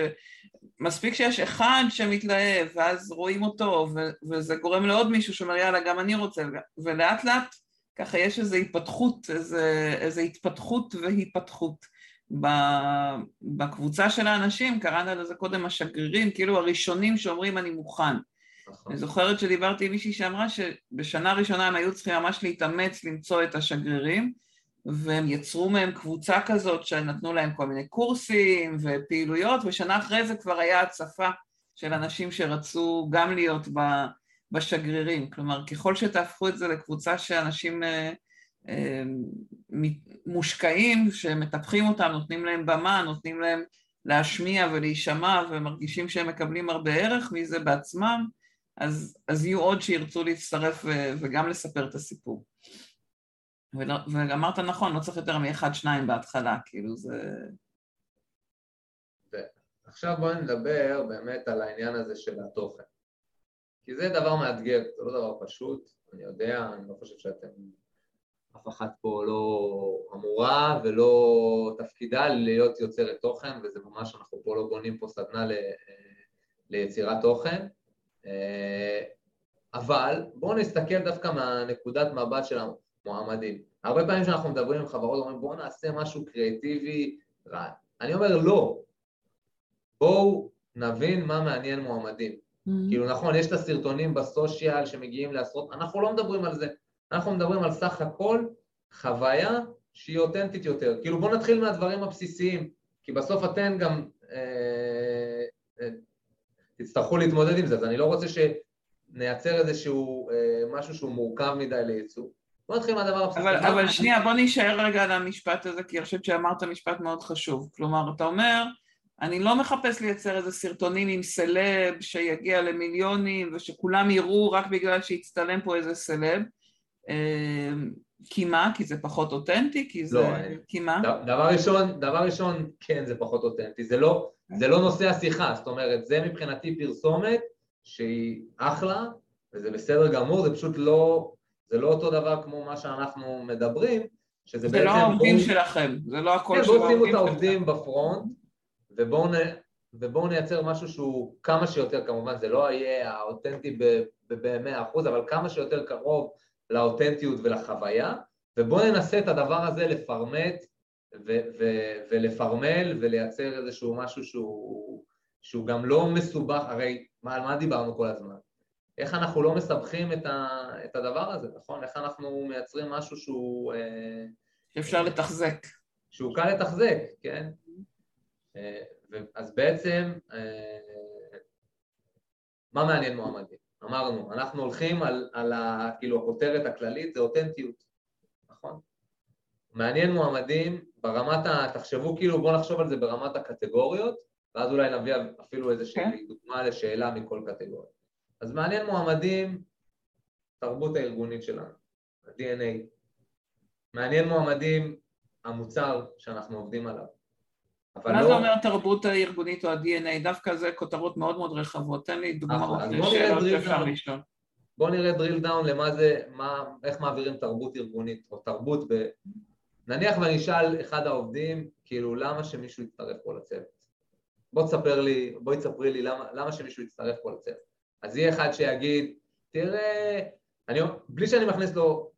מספיק שיש אחד שמתלהב ואז רואים אותו ו- וזה גורם לעוד מישהו שאומר יאללה גם אני רוצה. ולאט לאט ככה יש איזו התפתחות, איזה, איזה התפתחות והיפתחות בקבוצה של האנשים, קראנו לזה קודם השגרירים, כאילו הראשונים שאומרים אני מוכן. נכון. אני זוכרת שדיברתי עם מישהי שאמרה שבשנה ראשונה הם היו צריכים ממש להתאמץ למצוא את השגרירים והם יצרו מהם קבוצה כזאת שנתנו להם כל מיני קורסים ופעילויות, ושנה אחרי זה כבר היה הצפה של אנשים שרצו גם להיות בשגרירים. כלומר, ככל שתהפכו את זה לקבוצה שאנשים אה, אה, מושקעים, שמטפחים אותם, נותנים להם במה, נותנים להם להשמיע ולהישמע, ומרגישים שהם מקבלים הרבה ערך מזה בעצמם, אז, אז יהיו עוד שירצו להצטרף וגם לספר את הסיפור. ואמרת נכון, לא צריך יותר מאחד, שניים בהתחלה, כאילו זה... עכשיו בואי נדבר באמת על העניין הזה של התוכן. כי זה דבר מאתגר, זה לא דבר פשוט, אני יודע, אני לא חושב שאתם, אף אחת פה לא אמורה ולא תפקידה להיות יוצרת תוכן, וזה ממש, אנחנו פה לא בונים פה סדנה ל, ליצירת תוכן, אבל בואו נסתכל דווקא מהנקודת מבט של מועמדים. הרבה פעמים כשאנחנו מדברים עם חברות, אומרים בואו נעשה משהו קריאטיבי רע. אני אומר לא, בואו נבין מה מעניין מועמדים. Mm-hmm. כאילו נכון, יש את הסרטונים בסושיאל שמגיעים לעשרות, אנחנו לא מדברים על זה, אנחנו מדברים על סך הכל חוויה שהיא אותנטית יותר. כאילו בואו נתחיל מהדברים הבסיסיים, כי בסוף אתן גם אה, אה, תצטרכו להתמודד עם זה, אז אני לא רוצה שנייצר איזשהו אה, משהו שהוא מורכב מדי לייצוא. בוא נתחיל מהדבר הבסיסי. אבל, אבל שנייה, בוא נשאר רגע על המשפט הזה, כי אני חושבת שאמרת משפט מאוד חשוב. כלומר, אתה אומר, אני לא מחפש לייצר איזה סרטונים עם סלב שיגיע למיליונים ושכולם יראו רק בגלל שהצטלם פה איזה סלב. אמ, כי מה? כי זה פחות אותנטי? כי זה... לא, כי מה? דבר ראשון, דבר ראשון, כן, זה פחות אותנטי. זה לא, זה לא נושא השיחה, זאת אומרת, זה מבחינתי פרסומת שהיא אחלה, וזה בסדר גמור, זה פשוט לא, זה לא אותו דבר כמו מה שאנחנו מדברים, שזה זה בעצם... לא העובדים בואו- שלכם, זה לא הכל כן, של בואו שימו העובדים את העובדים בפרונט, ובואו נ... ובואו נייצר משהו שהוא כמה שיותר, כמובן זה לא יהיה האותנטי ב-100%, אבל כמה שיותר קרוב לאותנטיות ולחוויה, ובואו ננסה את הדבר הזה לפרמט ו- ו- ולפרמל ולייצר איזשהו משהו שהוא, שהוא גם לא מסובך, הרי מה, על מה דיברנו כל הזמן? איך אנחנו לא מסבכים את, ה- את הדבר הזה, נכון? איך אנחנו מייצרים משהו שהוא... אה, שאפשר לתחזק. שהוא קל לתחזק, כן? אה, אז בעצם, אה, מה מעניין מועמדים? אמרנו, אנחנו הולכים על, על ה, כאילו הכותרת הכללית זה אותנטיות, נכון? מעניין מועמדים ברמת ה... תחשבו כאילו, בואו נחשוב על זה ברמת הקטגוריות, ואז אולי נביא אפילו איזושהי כן. דוגמה לשאלה מכל קטגוריה. אז מעניין מועמדים, תרבות הארגונית שלנו, ה-DNA. מעניין מועמדים, המוצר שאנחנו עובדים עליו. מה לא... זה אומר תרבות הארגונית או ה-DNA? דווקא זה כותרות מאוד מאוד רחבות. תן לי דוגמאות לשאלות שאפשר. לשאול. בואו נראה drill down למה זה, מה, איך מעבירים תרבות ארגונית, או תרבות ב... נניח ואני אשאל אחד העובדים, כאילו, למה שמישהו יצטרף פה לצוות? בוא תספר לי, בואי תספרי לי למה, למה שמישהו יצטרף פה לצוות. אז יהיה אחד שיגיד, תראה, אני, בלי שאני מכניס לו,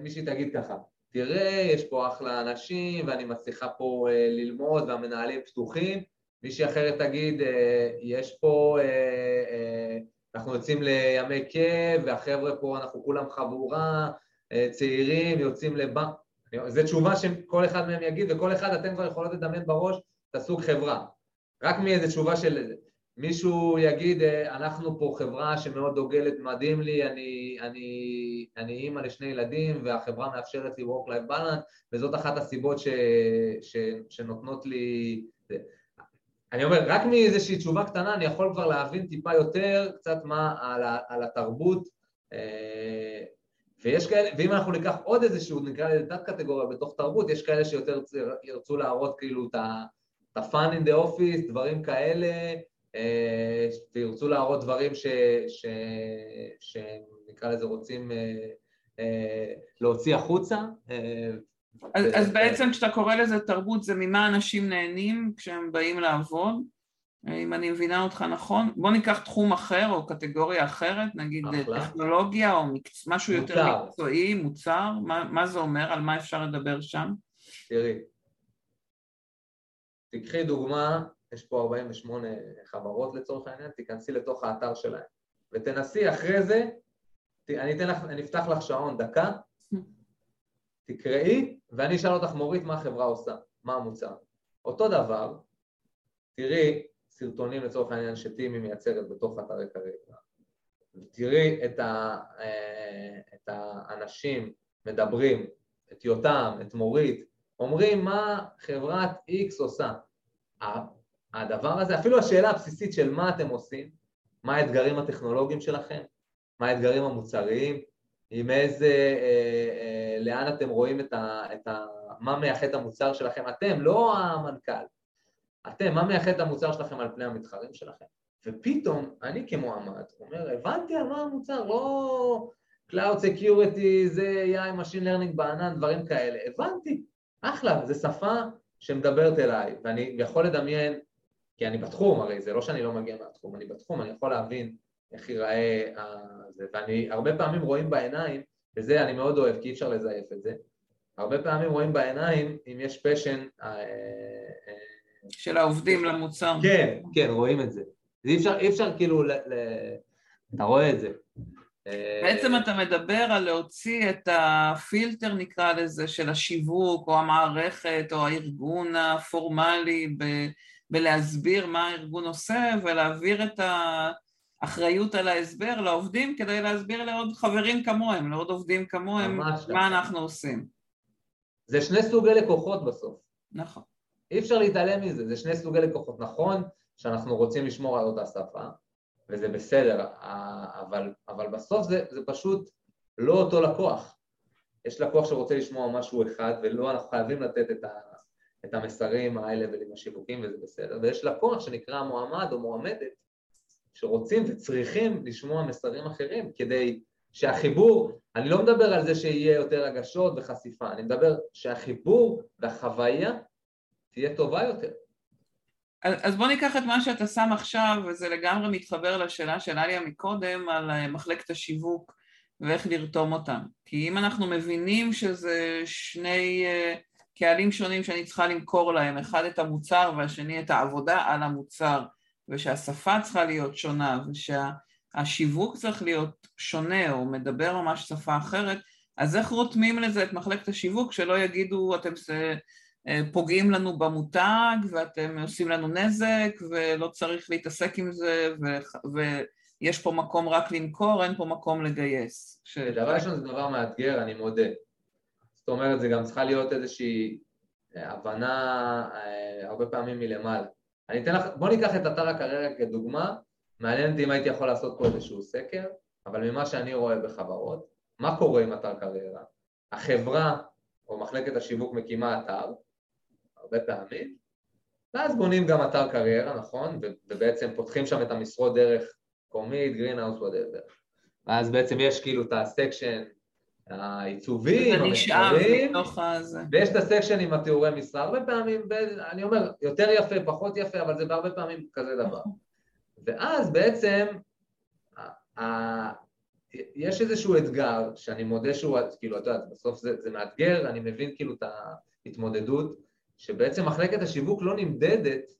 מישהי תגיד ככה, תראה, יש פה אחלה אנשים ואני מצליחה פה אה, ללמוד והמנהלים פתוחים, מישהי אחרת תגיד, אה, יש פה, אה, אה, אנחנו יוצאים לימי כיף והחבר'ה פה, אנחנו כולם חבורה, צעירים, יוצאים לבא... זו תשובה שכל אחד מהם יגיד, וכל אחד אתם כבר יכולות לדמיין בראש את הסוג חברה. רק מאיזו תשובה של מישהו יגיד, אה, אנחנו פה חברה שמאוד דוגלת, מדהים לי, אני, אני, אני אימא לשני ילדים והחברה מאפשרת לי work-life balance, וזאת אחת הסיבות ש, ש, שנותנות לי... אני אומר, רק מאיזושהי תשובה קטנה אני יכול כבר להבין טיפה יותר קצת מה על, ה, על התרבות אה, ויש כאלה, ואם אנחנו ניקח עוד איזשהו, נקרא לזה תת קטגוריה בתוך תרבות, יש כאלה שיותר ירצו להראות כאילו את ה-fun in the office, דברים כאלה, אה, וירצו להראות דברים ש, ש, שנקרא לזה רוצים אה, אה, להוציא החוצה. אז, ו- אז בעצם כשאתה קורא לזה תרבות זה ממה אנשים נהנים כשהם באים לעבוד, אם אני מבינה אותך נכון. בוא ניקח תחום אחר או קטגוריה אחרת, נגיד אחלה. טכנולוגיה או מקצ... משהו יותר מוצר. מקצועי, מוצר, מה, מה זה אומר, על מה אפשר לדבר שם? תראי, תקחי דוגמה, יש פה 48 חברות לצורך העניין, תיכנסי לתוך האתר שלהם ותנסי אחרי זה, ת- אני אתן לך, אני אפתח לך שעון דקה, תקראי ואני אשאל אותך מורית מה החברה עושה, מה המוצר. אותו דבר, תראי סרטונים לצורך העניין שטימי מייצרת בתוך אתרי כרגע, תראי את, ה, אה, את האנשים מדברים, את יותם, את מורית, אומרים מה חברת X עושה. הדבר הזה, אפילו השאלה הבסיסית של מה אתם עושים, מה האתגרים הטכנולוגיים שלכם, מה האתגרים המוצריים, עם איזה, אה, אה, לאן אתם רואים את ה, את ה... מה מייחד את המוצר שלכם, אתם, לא המנכ"ל, אתם, מה מייחד את המוצר שלכם על פני המתחרים שלכם. ופתאום, אני כמועמד אומר, הבנתי על מה המוצר, לא Cloud Security, זה AI, Machine Learning בענן, דברים כאלה, הבנתי, אחלה, זו שפה שמדברת אליי, ואני יכול לדמיין, כי אני בתחום, הרי זה לא שאני לא מגיע מהתחום, אני בתחום, אני יכול להבין איך ייראה ה- זה, ואני הרבה פעמים רואים בעיניים, וזה אני מאוד אוהב, כי אי אפשר לזייף את זה, הרבה פעמים רואים בעיניים אם יש פשן, של העובדים למוצר. כן, כן, רואים את זה. אי אפשר, אי אפשר כאילו, ל, ל, אתה רואה את זה. בעצם אתה מדבר על להוציא את הפילטר נקרא לזה של השיווק או המערכת או הארגון הפורמלי ב- בלהסביר מה הארגון עושה ולהעביר את, ה, אחריות על ההסבר לעובדים כדי להסביר לעוד חברים כמוהם, לעוד עובדים כמוהם, מה אנחנו עושים. זה שני סוגי לקוחות בסוף. נכון. אי אפשר להתעלם מזה, זה שני סוגי לקוחות. נכון שאנחנו רוצים לשמור על אותה שפה, וזה בסדר, אבל, אבל בסוף זה, זה פשוט לא אותו לקוח. יש לקוח שרוצה לשמוע משהו אחד, ולא, אנחנו חייבים לתת את, ה, את המסרים ולעם השיווקים וזה בסדר, ויש לקוח שנקרא מועמד או מועמדת, שרוצים וצריכים לשמוע מסרים אחרים כדי שהחיבור, אני לא מדבר על זה שיהיה יותר הגשות וחשיפה, אני מדבר שהחיבור והחוויה תהיה טובה יותר. אז בוא ניקח את מה שאתה שם עכשיו, וזה לגמרי מתחבר לשאלה של עליה מקודם על אה, מחלקת השיווק ואיך לרתום אותם. כי אם אנחנו מבינים שזה שני אה, קהלים שונים שאני צריכה למכור להם, אחד את המוצר והשני את העבודה על המוצר, ושהשפה צריכה להיות שונה, ושהשיווק צריך להיות שונה או מדבר ממש שפה אחרת, אז איך רותמים לזה את מחלקת השיווק שלא יגידו אתם פוגעים לנו במותג ואתם עושים לנו נזק ולא צריך להתעסק עם זה ו... ויש פה מקום רק למכור, אין פה מקום לגייס. ש... דבר ראשון זה דבר מאתגר, אני מודה. זאת אומרת, זה גם צריכה להיות איזושהי אה, הבנה אה, הרבה פעמים מלמעלה. אני אתן לך, בוא ניקח את אתר הקריירה כדוגמה, מעניין אותי אם הייתי יכול לעשות פה איזשהו סקר, אבל ממה שאני רואה בחברות, מה קורה עם אתר קריירה? החברה או מחלקת השיווק מקימה אתר, הרבה פעמים, ואז בונים גם אתר קריירה, נכון? ובעצם פותחים שם את המשרות דרך Comeet, Greenhouse, whatever. ואז בעצם יש כאילו את ה section העיצובים, המחקרים, ויש את ה section עם התיאורי משרה, הרבה פעמים, אני אומר, יותר יפה, פחות יפה, אבל זה בהרבה פעמים כזה דבר. ואז בעצם, יש איזשהו אתגר, שאני מודה שהוא, כאילו, אתה יודע, בסוף זה, זה מאתגר, אני מבין כאילו את ההתמודדות, שבעצם מחלקת השיווק לא נמדדת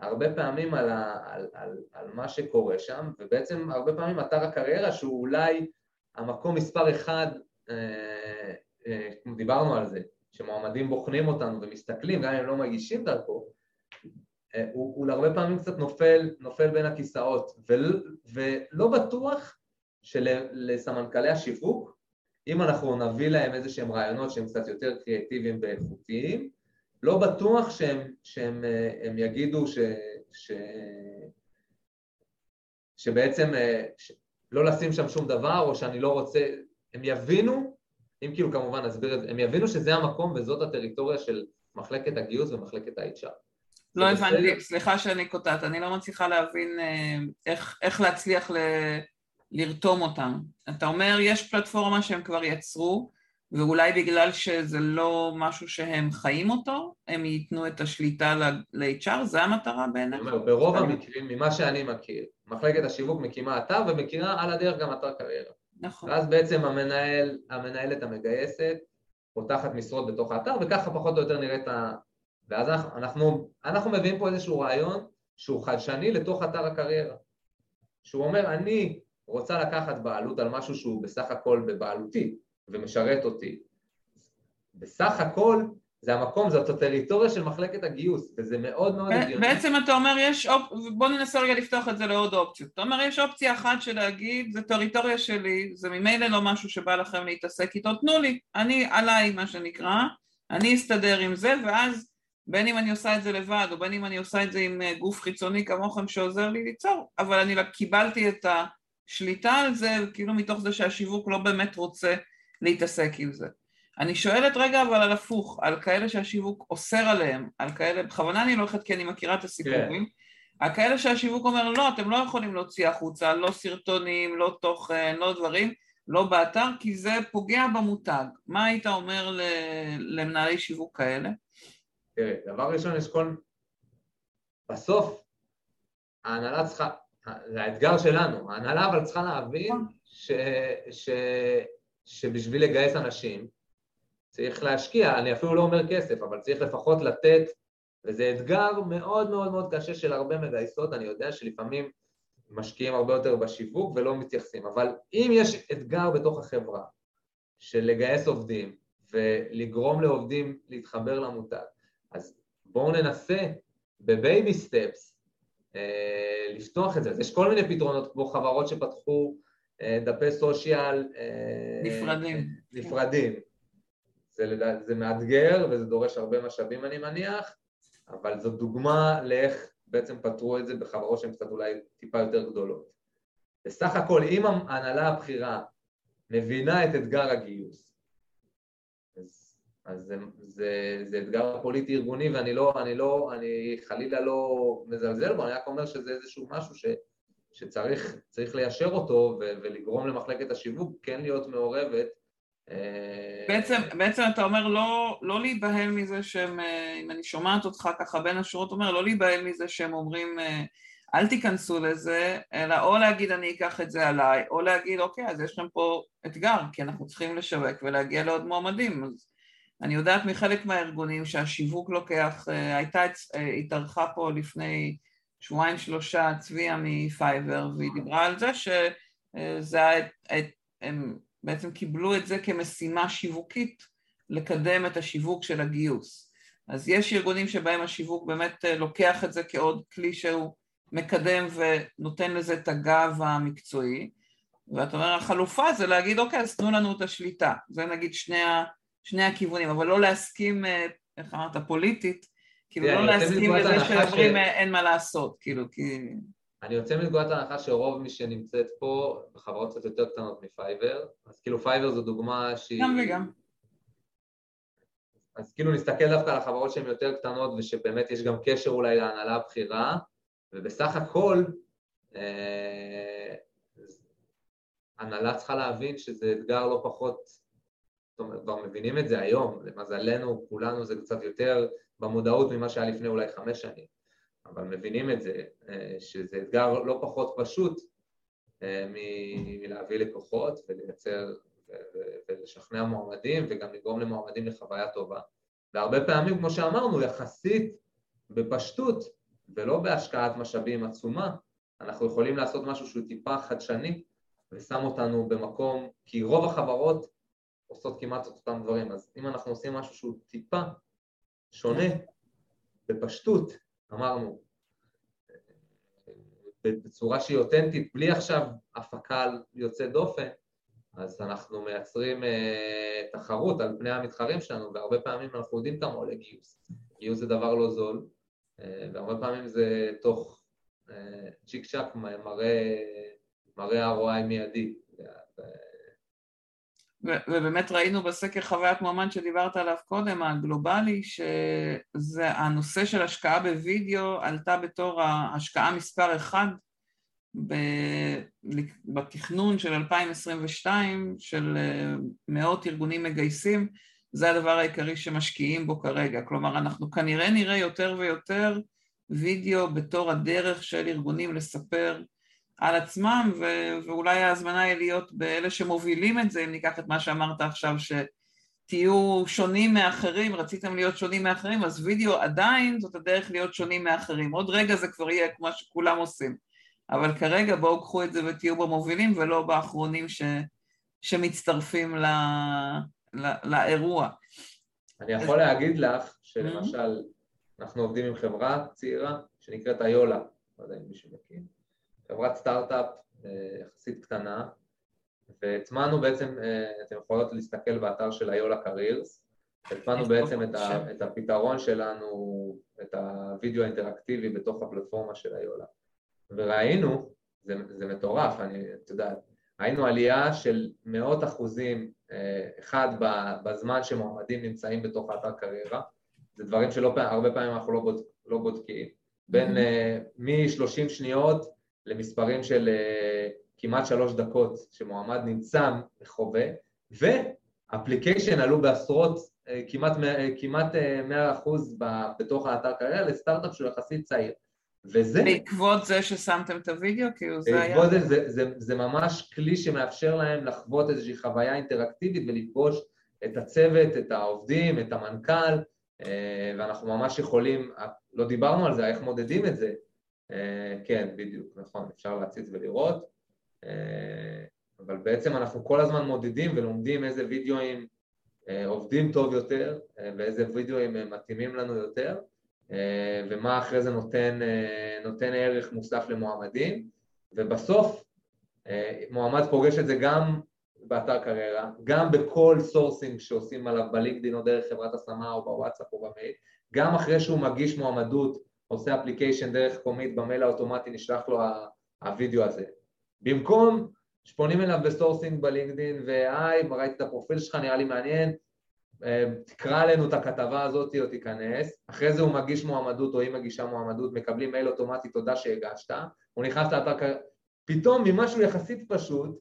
הרבה פעמים על, ה, על, על, על מה שקורה שם, ובעצם הרבה פעמים אתר הקריירה שהוא אולי המקום מספר אחד, אה, אה, דיברנו על זה, שמועמדים בוחנים אותנו ומסתכלים, גם אם הם לא מגישים דרכו, אה, הוא, הוא הרבה פעמים קצת נופל, נופל בין הכיסאות, ול, ולא בטוח שלסמנכ"לי השיווק, אם אנחנו נביא להם איזה שהם רעיונות שהם קצת יותר קריאטיביים ואיכותיים, לא בטוח שהם, שהם הם יגידו ש, ש, שבעצם ש, לא לשים שם שום דבר, או שאני לא רוצה, הם יבינו, אם כאילו כמובן נסביר את זה, הם יבינו שזה המקום וזאת הטריטוריה של מחלקת הגיוס ומחלקת ה-HR. לא הבנתי, סליחה שאני קוטעת, אני לא מצליחה להבין אה, איך, איך להצליח ל, לרתום אותם. אתה אומר, יש פלטפורמה שהם כבר יצרו, ואולי בגלל שזה לא משהו שהם חיים אותו, הם ייתנו את השליטה ל-HR, זה המטרה בעיניך? ברוב המקרים, ממה שאני מכיר, מחלקת השיווק מקימה אתר ומכירה על הדרך גם אתר קריירה. נכון. ואז בעצם המנהל, המנהלת המגייסת פותחת משרות בתוך האתר, וככה פחות או יותר נראית ה... ואז אנחנו, אנחנו, אנחנו מביאים פה איזשהו רעיון שהוא חדשני לתוך אתר הקריירה. שהוא אומר, אני רוצה לקחת בעלות על משהו שהוא בסך הכל בבעלותי, ומשרת אותי. בסך הכל זה המקום, זאת הטריטוריה של מחלקת הגיוס, וזה מאוד מאוד הגיוני. בעצם אתה אומר, יש אופ... בוא ננסה רגע לפתוח את זה לעוד אופציות. אתה אומר, יש אופציה אחת של להגיד, זה טריטוריה שלי, זה ממילא לא משהו שבא לכם להתעסק איתו, תנו לי, אני עליי מה שנקרא, אני אסתדר עם זה, ואז בין אם אני עושה את זה לבד, או בין אם אני עושה את זה עם אה, גוף חיצוני כמוכם שעוזר לי ליצור, אבל אני קיבלתי את השליטה על זה, כאילו מתוך זה שהשיווק לא באמת רוצה להתעסק עם זה. אני שואלת רגע אבל על הפוך, על כאלה שהשיווק אוסר עליהם, על כאלה, בכוונה אני לא הולכת כי אני מכירה את הסיפורים, כן. על כאלה שהשיווק אומר לא, אתם לא יכולים להוציא החוצה, לא סרטונים, לא תוכן, לא דברים, לא באתר, כי זה פוגע במותג. מה היית אומר למנהלי שיווק כאלה? תראה, דבר ראשון יש כל... בסוף ההנהלה צריכה, זה האתגר שלנו, ההנהלה אבל צריכה להבין נכון. ש, ש, שבשביל לגייס אנשים צריך להשקיע, אני אפילו לא אומר כסף, אבל צריך לפחות לתת, וזה אתגר מאוד מאוד מאוד קשה של הרבה מגייסות, אני יודע שלפעמים משקיעים הרבה יותר בשיווק ולא מתייחסים, אבל אם יש אתגר בתוך החברה של לגייס עובדים ולגרום לעובדים להתחבר למותג, אז בואו ננסה בבייבי סטפס לפתוח את זה. אז יש כל מיני פתרונות, כמו חברות שפתחו דפי סושיאל נפרדים. נפרדים. זה, זה מאתגר וזה דורש הרבה משאבים אני מניח, אבל זו דוגמה לאיך בעצם פתרו את זה בחברות שהן קצת אולי טיפה יותר גדולות. בסך הכל, אם ההנהלה הבכירה מבינה את אתגר הגיוס, אז, אז זה, זה, זה אתגר פוליטי ארגוני ואני לא, אני לא, אני חלילה לא מזלזל בו, אני רק אומר שזה איזשהו משהו ש, שצריך ליישר אותו ולגרום למחלקת השיווק כן להיות מעורבת אה, בעצם, בעצם אתה אומר לא, לא להיבהל מזה שהם, אה, אם אני שומעת אותך ככה בין השורות, אומר לא להיבהל מזה שהם אומרים אה, אל תיכנסו לזה, אלא או להגיד אני אקח את זה עליי, או להגיד אוקיי אז יש לכם פה אתגר, כי אנחנו צריכים לשווק ולהגיע לעוד מועמדים. אז אני יודעת מחלק מהארגונים שהשיווק לוקח, הייתה, התארחה פה לפני שבועיים שלושה צביה מפייבר, והיא דיברה על זה שזה הם בעצם קיבלו את זה כמשימה שיווקית לקדם את השיווק של הגיוס. אז יש ארגונים שבהם השיווק באמת אה, לוקח את זה כעוד כלי שהוא מקדם ונותן לזה את הגב המקצועי, ואתה אומר החלופה זה להגיד אוקיי אז תנו לנו את השליטה, זה נגיד שני, שני הכיוונים, אבל לא להסכים, אה, איך אמרת, פוליטית, כאילו לא להסכים לזה שאומרים אה, אין מה לעשות, כאילו, כי... אני יוצא מנקודת ההנחה שרוב מי שנמצאת פה בחברות קצת יותר קטנות מ Fiverr, אז כאילו Fiverr זו דוגמה שהיא... גם וגם. אז כאילו נסתכל דווקא על החברות שהן יותר קטנות ושבאמת יש גם קשר אולי להנהלה הבכירה, ובסך הכל אה, הנהלה צריכה להבין שזה אתגר לא פחות, זאת אומרת, כבר מבינים את זה היום, למזלנו כולנו זה קצת יותר במודעות ממה שהיה לפני אולי חמש שנים. אבל מבינים את זה, אה, שזה אתגר לא פחות פשוט אה, מלהביא לקוחות ולייצר ולשכנע מועמדים וגם לגרום למועמדים לחוויה טובה. והרבה פעמים, כמו שאמרנו, יחסית בפשטות ולא בהשקעת משאבים עצומה, אנחנו יכולים לעשות משהו שהוא טיפה חדשני ושם אותנו במקום, כי רוב החברות עושות כמעט את אותם דברים, אז אם אנחנו עושים משהו שהוא טיפה שונה, בפשטות, אמרנו, בצורה שהיא אותנטית, בלי עכשיו הפקה יוצא דופן, אז אנחנו מייצרים uh, תחרות על פני המתחרים שלנו, והרבה פעמים אנחנו יודעים כמה עולה גיוס. גיוס זה דבר לא זול, uh, והרבה פעמים זה תוך uh, צ'יק צ'אק מראה, מראה ROI מיידי. ובאמת ראינו בסקר חוויית מועמד שדיברת עליו קודם, הגלובלי, שזה הנושא של השקעה בווידאו עלתה בתור ההשקעה מספר אחד בתכנון של 2022 של אה, מאות ארגונים מגייסים, זה הדבר העיקרי שמשקיעים בו כרגע. כלומר, אנחנו כנראה נראה יותר ויותר וידאו בתור הדרך של ארגונים לספר על עצמם, ו- ואולי ההזמנה היא להיות באלה שמובילים את זה, אם ניקח את מה שאמרת עכשיו, שתהיו שונים מאחרים, רציתם להיות שונים מאחרים, אז וידאו עדיין זאת הדרך להיות שונים מאחרים. עוד רגע זה כבר יהיה כמו שכולם עושים. אבל כרגע בואו קחו את זה ותהיו במובילים ולא באחרונים ש, שמצטרפים ל, ל, לאירוע. אני יכול להגיד לך שלמשל, אנחנו עובדים עם חברה צעירה שנקראת איולה, לא יודע אם מישהו מכיר. חברת סטארט-אפ אה, יחסית קטנה, והטמענו בעצם, אה, אתם יכולות להסתכל באתר של איולה קריירס, הטמענו בעצם את, ה, את הפתרון שלנו, את הווידאו האינטראקטיבי בתוך הפלטפורמה של איולה. וראינו, זה, זה מטורף, אני, את יודעת, ראינו עלייה של מאות אחוזים, אה, אחד בזמן שמועמדים נמצאים בתוך האתר קריירה, זה דברים שלא הרבה פעמים אנחנו לא, בודק, לא בודקים, בין mm-hmm. מ-30 שניות למספרים של uh, כמעט שלוש דקות שמועמד נמצא וחווה, ואפליקיישן עלו בעשרות, uh, כמעט, uh, כמעט uh, 100% בתוך האתר קריירה לסטארט-אפ שהוא יחסית צעיר. וזה... בעקבות זה ששמתם את הוידאו? כאילו זה היה... בעקבות זה, זה, זה, זה ממש כלי שמאפשר להם לחוות איזושהי חוויה אינטראקטיבית ולפגוש את הצוות, את העובדים, את המנכ"ל, ואנחנו ממש יכולים, לא דיברנו על זה, איך מודדים את זה, אה, כן, בדיוק, נכון, אפשר להציץ ולראות, אה, אבל בעצם אנחנו כל הזמן מודדים ולומדים איזה וידאוים אה, עובדים טוב יותר ואיזה וידאוים מתאימים לנו יותר, ומה אחרי זה נותן, נותן ערך מוסף למועמדים, ובסוף מועמד פוגש את זה גם באתר קריירה, גם בכל sourcing שעושים עליו בלינקדאין או דרך חברת השמה או בוואטסאפ או במייל, גם אחרי שהוא מגיש מועמדות, עושה application דרך Comeet במייל האוטומטי, נשלח לו הווידאו הזה. במקום שפונים אליו ב sourcing בלינקדאין, ו hi, ראיתי את הפרופיל שלך, נראה לי מעניין, אה, תקרא עלינו את הכתבה הזאת או תיכנס, אחרי זה הוא מגיש מועמדות או היא מגישה מועמדות, מקבלים מייל אוטומטי, תודה שהגשת, הוא נכנס לאתר, קריירה, פתאום ממשהו יחסית פשוט,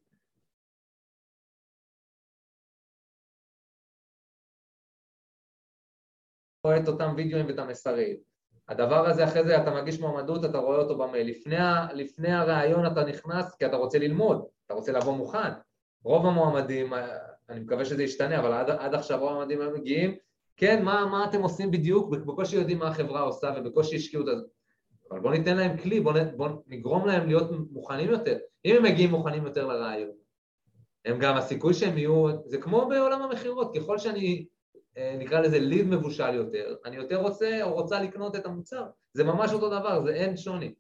רואה את אותם וידאוים ואת המסרים. הדבר הזה, אחרי זה אתה מגיש מועמדות, אתה רואה אותו במייל. לפני, לפני הראיון אתה נכנס כי אתה רוצה ללמוד, אתה רוצה לבוא מוכן. רוב המועמדים, אני מקווה שזה ישתנה, אבל עד, עד עכשיו רוב המועמדים היו מגיעים, כן, מה, מה אתם עושים בדיוק? בקושי יודעים מה החברה עושה ובקושי השקיעו את זה. אבל בואו ניתן להם כלי, בואו בוא נגרום להם להיות מוכנים יותר. אם הם מגיעים מוכנים יותר לרעיון, הם גם, הסיכוי שהם יהיו, זה כמו בעולם המכירות, ככל שאני אה, נקרא לזה ליד מבושל יותר, אני יותר רוצה או רוצה לקנות את המוצר. זה ממש אותו דבר, זה אין שוני.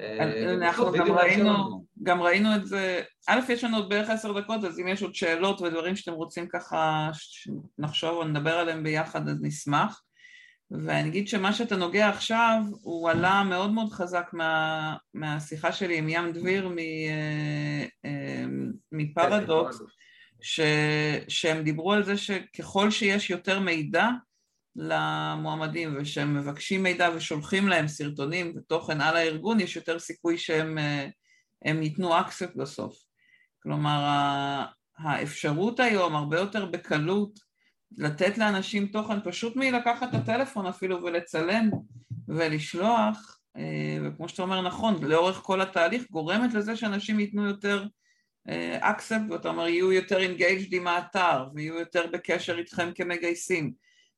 אה, אנחנו גם ראינו, גם ראינו את זה, א', יש לנו עוד בערך עשר דקות, אז אם יש עוד שאלות ודברים שאתם רוצים ככה נחשוב או נדבר עליהם ביחד, אז נשמח. ואני אגיד שמה שאתה נוגע עכשיו, הוא עלה מאוד מאוד חזק מה, מהשיחה שלי עם ים דביר אה, מפרדוקס, ש, שהם דיברו על זה שככל שיש יותר מידע למועמדים ושהם מבקשים מידע ושולחים להם סרטונים ותוכן על הארגון, יש יותר סיכוי שהם ייתנו אקספט בסוף. כלומר, האפשרות היום הרבה יותר בקלות לתת לאנשים תוכן פשוט מלקחת את הטלפון אפילו ולצלם ולשלוח, אה, וכמו שאתה אומר נכון, לאורך כל התהליך גורמת לזה שאנשים ייתנו יותר accept, ואתה אומר יהיו יותר engaged עם האתר ויהיו יותר בקשר איתכם כמגייסים.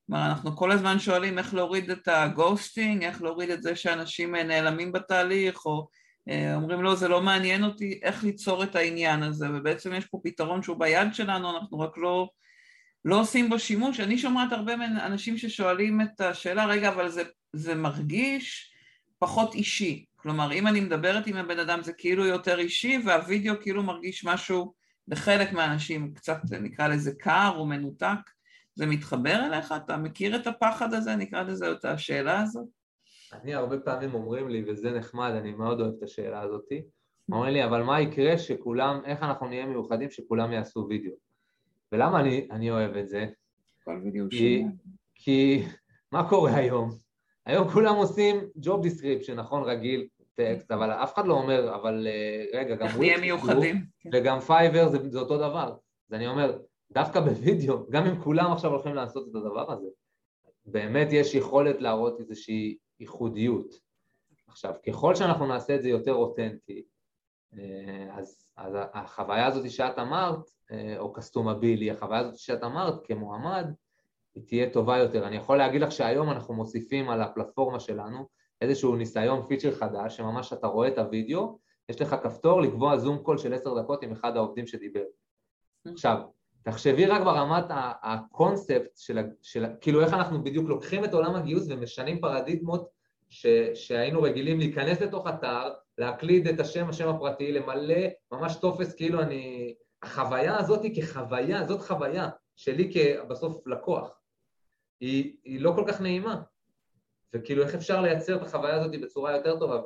כלומר, אנחנו כל הזמן שואלים איך להוריד את ה ghosting, איך להוריד את זה שאנשים נעלמים בתהליך, או אה, אומרים לא, זה לא מעניין אותי, איך ליצור את העניין הזה, ובעצם יש פה פתרון שהוא ביד שלנו, אנחנו רק לא, לא עושים בו שימוש. אני שומעת הרבה אנשים ששואלים את השאלה, רגע, אבל זה, זה מרגיש פחות אישי. כלומר, אם אני מדברת עם הבן אדם זה כאילו יותר אישי, והווידאו כאילו מרגיש משהו לחלק מהאנשים, קצת נקרא לזה קר או מנותק. זה מתחבר אליך? אתה מכיר את הפחד הזה? נקרא לזה את השאלה הזאת? אני הרבה פעמים אומרים לי, וזה נחמד, אני מאוד אוהב את השאלה הזאת, אומרים לי, אבל מה יקרה שכולם, איך אנחנו נהיה מיוחדים שכולם יעשו וידאו? ולמה אני, אני אוהב את זה? call וידאו כי, כי מה קורה היום? היום כולם עושים job description, נכון, רגיל, טקסט, אבל אף אחד לא אומר, אבל אה, רגע, גם וויקס, מיוחדים, כן. וגם פייבר זה, זה אותו דבר. אז אני אומר, דווקא בווידאו, גם אם כולם עכשיו הולכים לעשות את הדבר הזה, באמת יש יכולת להראות איזושהי ייחודיות. עכשיו, ככל שאנחנו נעשה את זה יותר אותנטי, אה, אז, אז החוויה הזאת שאת אמרת, אה, או customability, החוויה הזאת שאת אמרת כמועמד, היא תהיה טובה יותר. אני יכול להגיד לך שהיום אנחנו מוסיפים על הפלטפורמה שלנו איזשהו ניסיון feature חדש, שממש אתה רואה את הוידאו, יש לך כפתור לקבוע זום call של עשר דקות עם אחד העובדים שדיבר. עכשיו, תחשבי רק ברמת הקונספט של, של, כאילו איך אנחנו בדיוק לוקחים את עולם הגיוס ומשנים פרדיגמות ש, שהיינו רגילים להיכנס לתוך אתר, להקליד את השם, השם הפרטי, למלא ממש טופס כאילו אני... החוויה הזאת היא כחוויה, זאת חוויה שלי כבסוף לקוח. היא, היא לא כל כך נעימה. וכאילו איך אפשר לייצר את החוויה הזאת בצורה יותר טובה,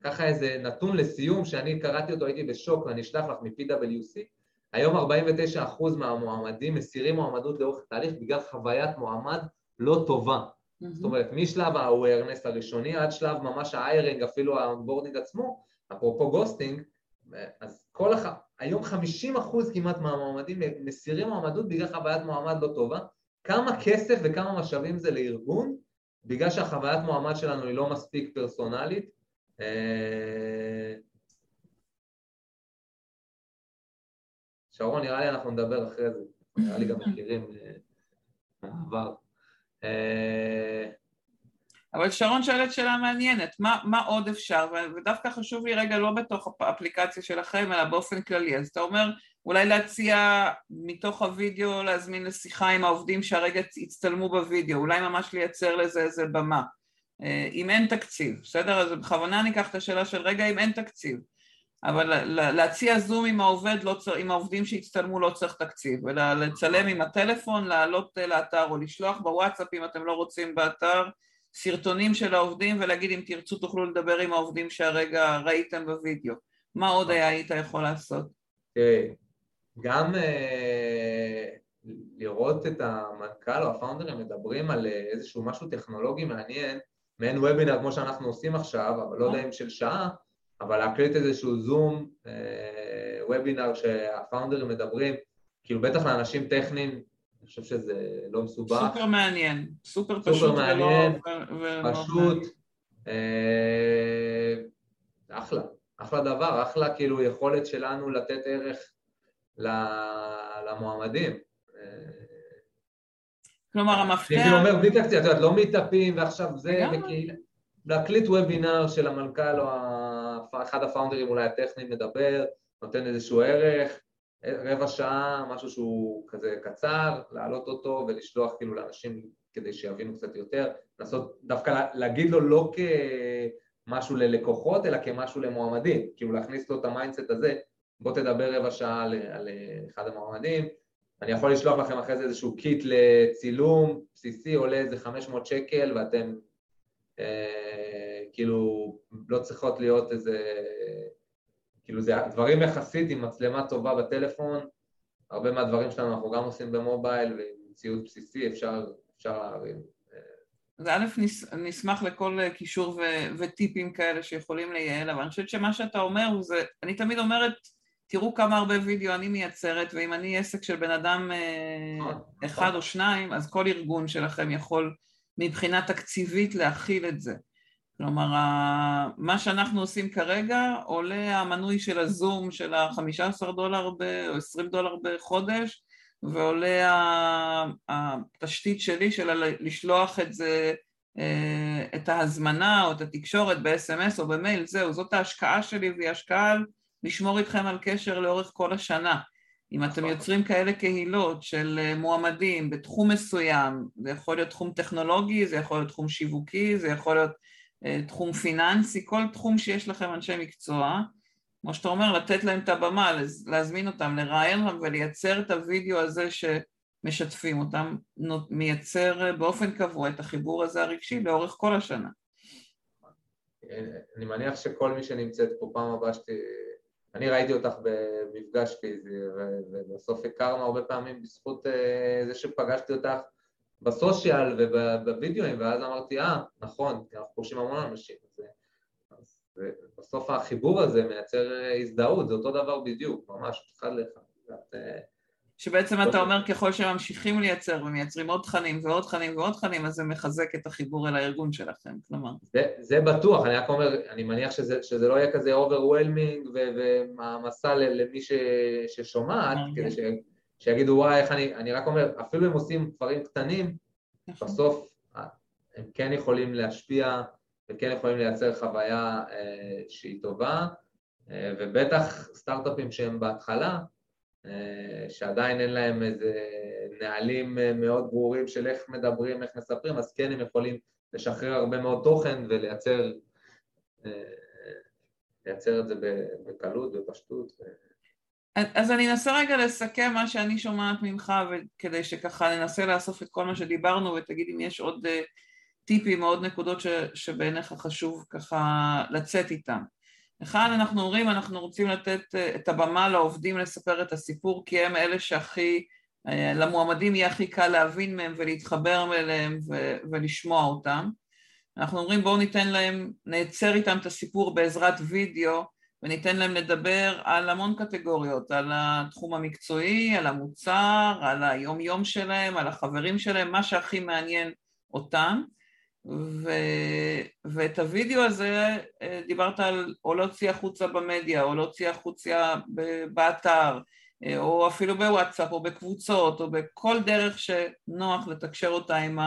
וככה איזה נתון לסיום שאני קראתי אותו, הייתי בשוק ואני אשלח לך מ-PwC, היום 49% מהמועמדים מסירים מועמדות לאורך התהליך בגלל חוויית מועמד לא טובה. Mm-hmm. זאת אומרת, משלב ה-awareness הראשוני עד שלב ממש ה-hiring, אפילו ה-onboarding עצמו, אפרופו גוסטינג, אז כל הח... היום 50% כמעט מהמועמדים מסירים מועמדות בגלל חוויית מועמד לא טובה, כמה כסף וכמה משאבים זה לארגון בגלל שהחוויית מועמד שלנו היא לא מספיק פרסונלית אה, שרון, נראה לי אנחנו נדבר אחרי זה, נראה לי גם מכירים אה, מהעבר. אה, אבל שרון שואלת שאלה מעניינת, מה, מה עוד אפשר? ודווקא חשוב לי רגע לא בתוך האפליקציה שלכם, אלא באופן כללי. אז אתה אומר, אולי להציע מתוך הוידאו להזמין לשיחה עם העובדים שהרגע הצטלמו בוידאו, אולי ממש לייצר לזה איזה במה. אה, אם אין תקציב, בסדר? אז בכוונה אני אקח את השאלה של רגע אם אין תקציב, אבל להציע זום עם העובד, לא צר, עם העובדים שהצטלמו לא צריך תקציב, ולצלם עם הטלפון, לעלות לאתר או לשלוח בוואטסאפ אם אתם לא רוצים באתר סרטונים של העובדים ולהגיד אם תרצו תוכלו לדבר עם העובדים שהרגע ראיתם בווידאו. מה עוד היה היית יכול לעשות? תראי, גם אה, לראות את המנכ"ל או הפאונדרים מדברים על אה, איזשהו משהו טכנולוגי מעניין, מעין וובינר כמו שאנחנו עושים עכשיו, אבל לא יודע אם של שעה, אבל להקליט איזשהו זום, אה, וובינר שהפאונדרים מדברים, כאילו בטח לאנשים טכניים, אני חושב שזה לא מסובך. סופר מעניין, סופר פשוט סופר מעניין, ולא, פשוט, אה, אחלה, אחלה דבר, אחלה כאילו יכולת שלנו לתת ערך למועמדים. כלומר המפתח... אני כאילו אומר בלי תקציב, את יודעת, לא meetupים ועכשיו זה, וכאילו, להקליט וובינר של המנכ"ל או אחד ה founderים אולי הטכניים מדבר, נותן איזשהו ערך, רבע שעה, משהו שהוא כזה קצר, להעלות אותו ולשלוח כאילו לאנשים כדי שיבינו קצת יותר, לנסות דווקא להגיד לו לא כמשהו ללקוחות אלא כמשהו למועמדים, כאילו להכניס לו את ה mindset הזה, בוא תדבר רבע שעה על, על אחד המועמדים, אני יכול לשלוח לכם אחרי זה איזשהו קיט לצילום בסיסי, עולה איזה 500 שקל ואתם אה, כאילו לא צריכות להיות איזה, כאילו זה דברים יחסית עם מצלמה טובה בטלפון, הרבה מהדברים שלנו אנחנו גם עושים במובייל ועם ציוד בסיסי אפשר, אפשר להרים. אז א', נשמח לכל קישור ו- וטיפים כאלה שיכולים לייעל, אבל אני חושבת שמה שאתה אומר זה, אני תמיד אומרת, תראו כמה הרבה וידאו אני מייצרת, ואם אני עסק של בן אדם אה, נכון, אחד נכון. או שניים, אז כל ארגון שלכם יכול מבחינה תקציבית להכיל את זה. כלומר, מה שאנחנו עושים כרגע עולה המנוי של הזום של ה-15 דולר ב- או 20 דולר בחודש, ועולה התשתית שלי של לשלוח את זה, אה, את ההזמנה או את התקשורת ב-SMS או במייל, זהו, זאת ההשקעה שלי והיא השקעה לשמור איתכם על קשר לאורך כל השנה. אם אתם נכון. יוצרים כאלה קהילות של אה, מועמדים בתחום מסוים, זה יכול להיות תחום טכנולוגי, זה יכול להיות תחום שיווקי, זה יכול להיות אה, תחום פיננסי, כל תחום שיש לכם אנשי מקצוע, כמו שאתה אומר, לתת להם את הבמה, להזמין אותם, לראיין אותם ולייצר את הוידאו הזה שמשתפים אותם, מייצר אה, באופן קבוע את החיבור הזה הרגשי לאורך כל השנה. אני מניח שכל מי שנמצאת פה פעם הבאה שתי... אני ראיתי אותך במפגש פיזי, ובסוף הכרנו הרבה פעמים בזכות אה, זה שפגשתי אותך בסושיאל ובווידאוים, ואז אמרתי, אה, נכון, אנחנו פוגשים המון אנשים. אז, אז בסוף החיבור הזה מייצר אה, הזדהות, זה אותו דבר בדיוק, ממש, אחד לאחד. שבעצם אתה אומר ככל שממשיכים לייצר ומייצרים עוד תכנים ועוד תכנים ועוד תכנים אז זה מחזק את החיבור אל הארגון שלכם, כלומר. זה, זה בטוח, אני רק אומר, אני מניח שזה, שזה לא יהיה כזה overwhelming ומעמסה למי ש, ששומעת, כדי ש, שיגידו וואי איך אני, אני רק אומר, אפילו אם עושים דברים קטנים, נכון. בסוף אה, הם כן יכולים להשפיע וכן יכולים לייצר חוויה אה, שהיא טובה, אה, ובטח סטארט-אפים שהם בהתחלה, שעדיין אין להם איזה נהלים אה, מאוד ברורים של איך מדברים, איך מספרים, אז כן הם יכולים לשחרר הרבה מאוד תוכן ולייצר אה, לייצר את זה בקלות ובפשטות. אז אני אנסה רגע לסכם מה שאני שומעת ממך, כדי שככה ננסה לאסוף את כל מה שדיברנו, ותגיד אם יש עוד טיפים או עוד נקודות שבעיניך חשוב ככה לצאת איתם. אחד, אנחנו אומרים, אנחנו רוצים לתת אה, את הבמה לעובדים לספר את הסיפור, כי הם אלה שהכי, אה, למועמדים יהיה הכי קל להבין מהם ולהתחבר אליהם ולשמוע אותם. אנחנו אומרים בואו ניתן להם, נייצר איתם את הסיפור בעזרת וידאו וניתן להם לדבר על המון קטגוריות, על התחום המקצועי, על המוצר, על היום יום שלהם, על החברים שלהם, מה שהכי מעניין אותם. ו... ואת הוידאו הזה אה, דיברת על או להוציא החוצה במדיה, או להוציא החוצה באתר, אה, או אפילו בוואטסאפ, או בקבוצות, או בכל דרך שנוח לתקשר אותה עם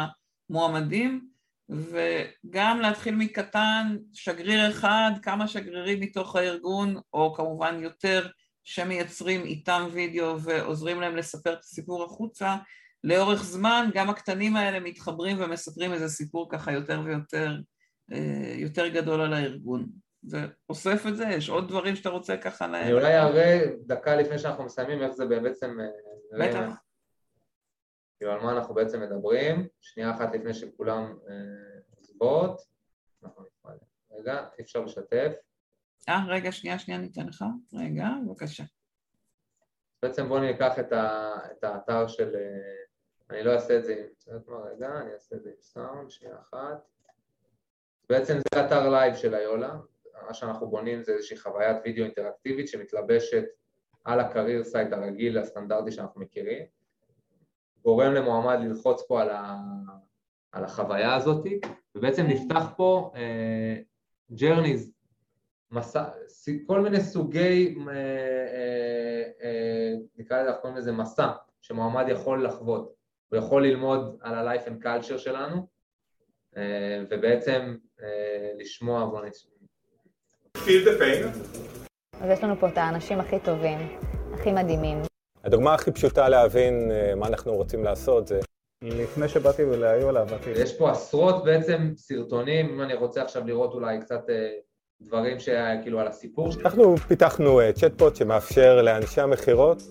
המועמדים, וגם להתחיל מקטן, שגריר אחד, כמה שגרירים מתוך הארגון, או כמובן יותר, שמייצרים איתם וידאו ועוזרים להם לספר את הסיפור החוצה, לאורך זמן גם הקטנים האלה מתחברים ומספרים איזה סיפור ככה יותר ויותר אה, יותר גדול על הארגון. זה אוסף את זה? יש עוד דברים שאתה רוצה ככה ל... אני אולי אראה דקה לפני שאנחנו מסיימים איך זה בעצם... אה, בטח. כאילו על מה אנחנו בעצם מדברים, שנייה אחת לפני שכולם עוזבות, רגע, אי אפשר לשתף. אה, רגע, שנייה, שנייה, ניתן לך. רגע, בבקשה. בעצם בואו ניקח את, ה, את האתר של... אני לא אעשה את זה עם... רגע, אני אעשה את זה עם סאונד, שנייה אחת. בעצם זה אתר live של איולה, מה שאנחנו בונים זה איזושהי חוויית וידאו אינטראקטיבית שמתלבשת על ה career site הרגיל הסטנדרטי שאנחנו מכירים, גורם למועמד ללחוץ פה על, ה... על החוויה הזאת, ובעצם נפתח פה journeys, uh, מסע, כל מיני סוגי, uh, uh, uh, נקרא לזה, אנחנו קוראים לזה מסע, שמועמד יכול לחוות, הוא יכול ללמוד על ה-life and culture שלנו, uh, ובעצם uh, לשמוע, בוא נשמע. feel the pain. אז יש לנו פה את האנשים הכי טובים, הכי מדהימים. הדוגמה הכי פשוטה להבין אה, מה אנחנו רוצים לעשות זה... לפני שבאתי ליולה, באתי... יש פה עשרות בעצם סרטונים, אם אני רוצה עכשיו לראות אולי קצת אה, דברים שהיה כאילו על הסיפור. אנחנו פיתחנו צ'טבוט אה, שמאפשר לאנשי המכירות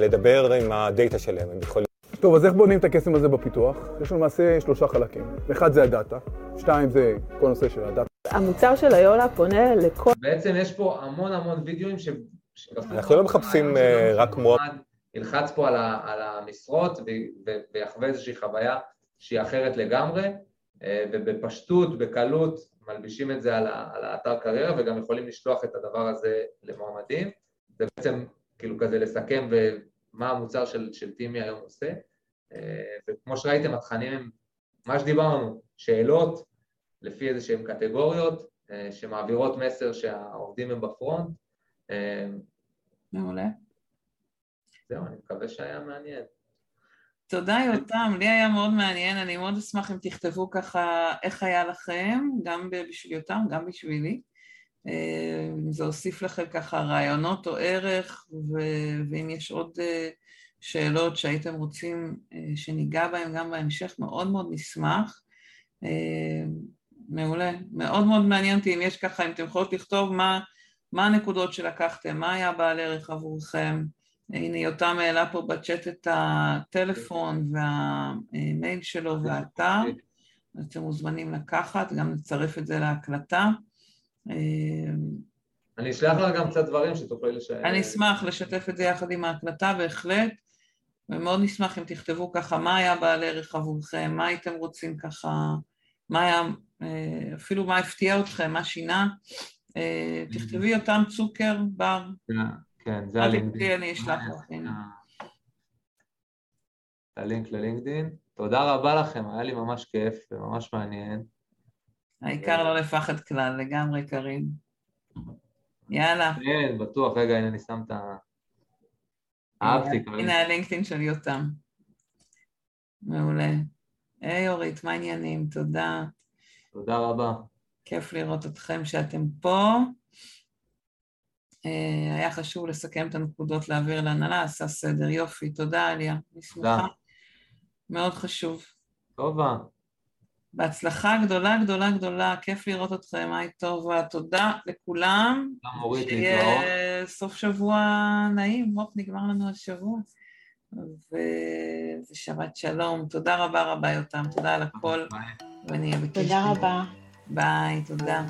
לדבר עם הדאטה שלהם, הם יכולים... טוב, אז איך בונים את הקסם הזה בפיתוח? יש לנו למעשה שלושה חלקים. אחד זה הדאטה, שתיים זה כל הנושא של הדאטה. המוצר של איולה פונה לכל... בעצם יש פה המון המון וידאוים ש... אנחנו לא מחפשים אה, רק מוח. ילחץ פה על המשרות ויחווה איזושהי חוויה שהיא אחרת לגמרי, אה, ובפשטות, בקלות, מלבישים את זה על האתר קריירה וגם יכולים לשלוח את הדבר הזה למועמדים. זה בעצם כאילו כזה לסכם מה המוצר של, של טימי היום עושה. אה, וכמו שראיתם, התכנים הם מה שדיברנו, שאלות לפי איזה שהן קטגוריות שמעבירות מסר שהעובדים הם בפרונט, אמ, מעולה. זהו, אני מקווה שהיה מעניין. תודה יותם, לי היה מאוד מעניין, אני מאוד אשמח אם תכתבו ככה איך היה לכם, גם בשביל יותם, גם בשבילי. אמ, אם זה הוסיף לכם ככה רעיונות או ערך, ו- ואם יש עוד אה, שאלות שהייתם רוצים אה, שניגע בהן גם בהמשך, מאוד מאוד נשמח. אמ, מעולה. מאוד מאוד מעניין אותי אם יש ככה, אם אתם יכולות לכתוב מה מה הנקודות שלקחתם, מה היה בעל ערך עבורכם. הנה יותם העלה פה בצ'אט את הטלפון והמייל שלו והאתר, אתם מוזמנים לקחת, גם נצרף את זה להקלטה. אני אשלח לך גם קצת דברים שתוכלי לשתף. אני אשמח לשתף את זה יחד עם ההקלטה, בהחלט, ומאוד נשמח אם תכתבו ככה מה היה בעל ערך עבורכם, מה הייתם רוצים ככה, מה היה, אה, אפילו מה הפתיע אתכם, מה שינה. אה, תכתבי יותם צוקר בר. כן, זה הלינקדאין. אני אשלח לך, הנה. הלינק ללינקדאין. תודה רבה לכם, היה לי ממש כיף וממש מעניין. העיקר לא לפחד כלל, לגמרי קרים. יאללה. כן, בטוח. רגע, הנה אני שם את ה... אהבתי. הנה הלינקדאין של יותם. מעולה. היי אורית, מה העניינים? תודה. תודה רבה. כיף לראות אתכם שאתם פה. אה, היה חשוב לסכם את הנקודות להעביר להנהלה, עשה סדר, יופי, תודה עליה, אני שמחה. מאוד חשוב. טובה. בהצלחה גדולה גדולה גדולה, כיף לראות אתכם, היי טובה, תודה לכולם. גם מורית שיהיה סוף שבוע נעים, מופ, נגמר לנו השבוע. ו... ושבת שלום, תודה רבה רבה יותם, תודה על הכל, ונהיה בקשר. תודה רבה. ביי, תודה.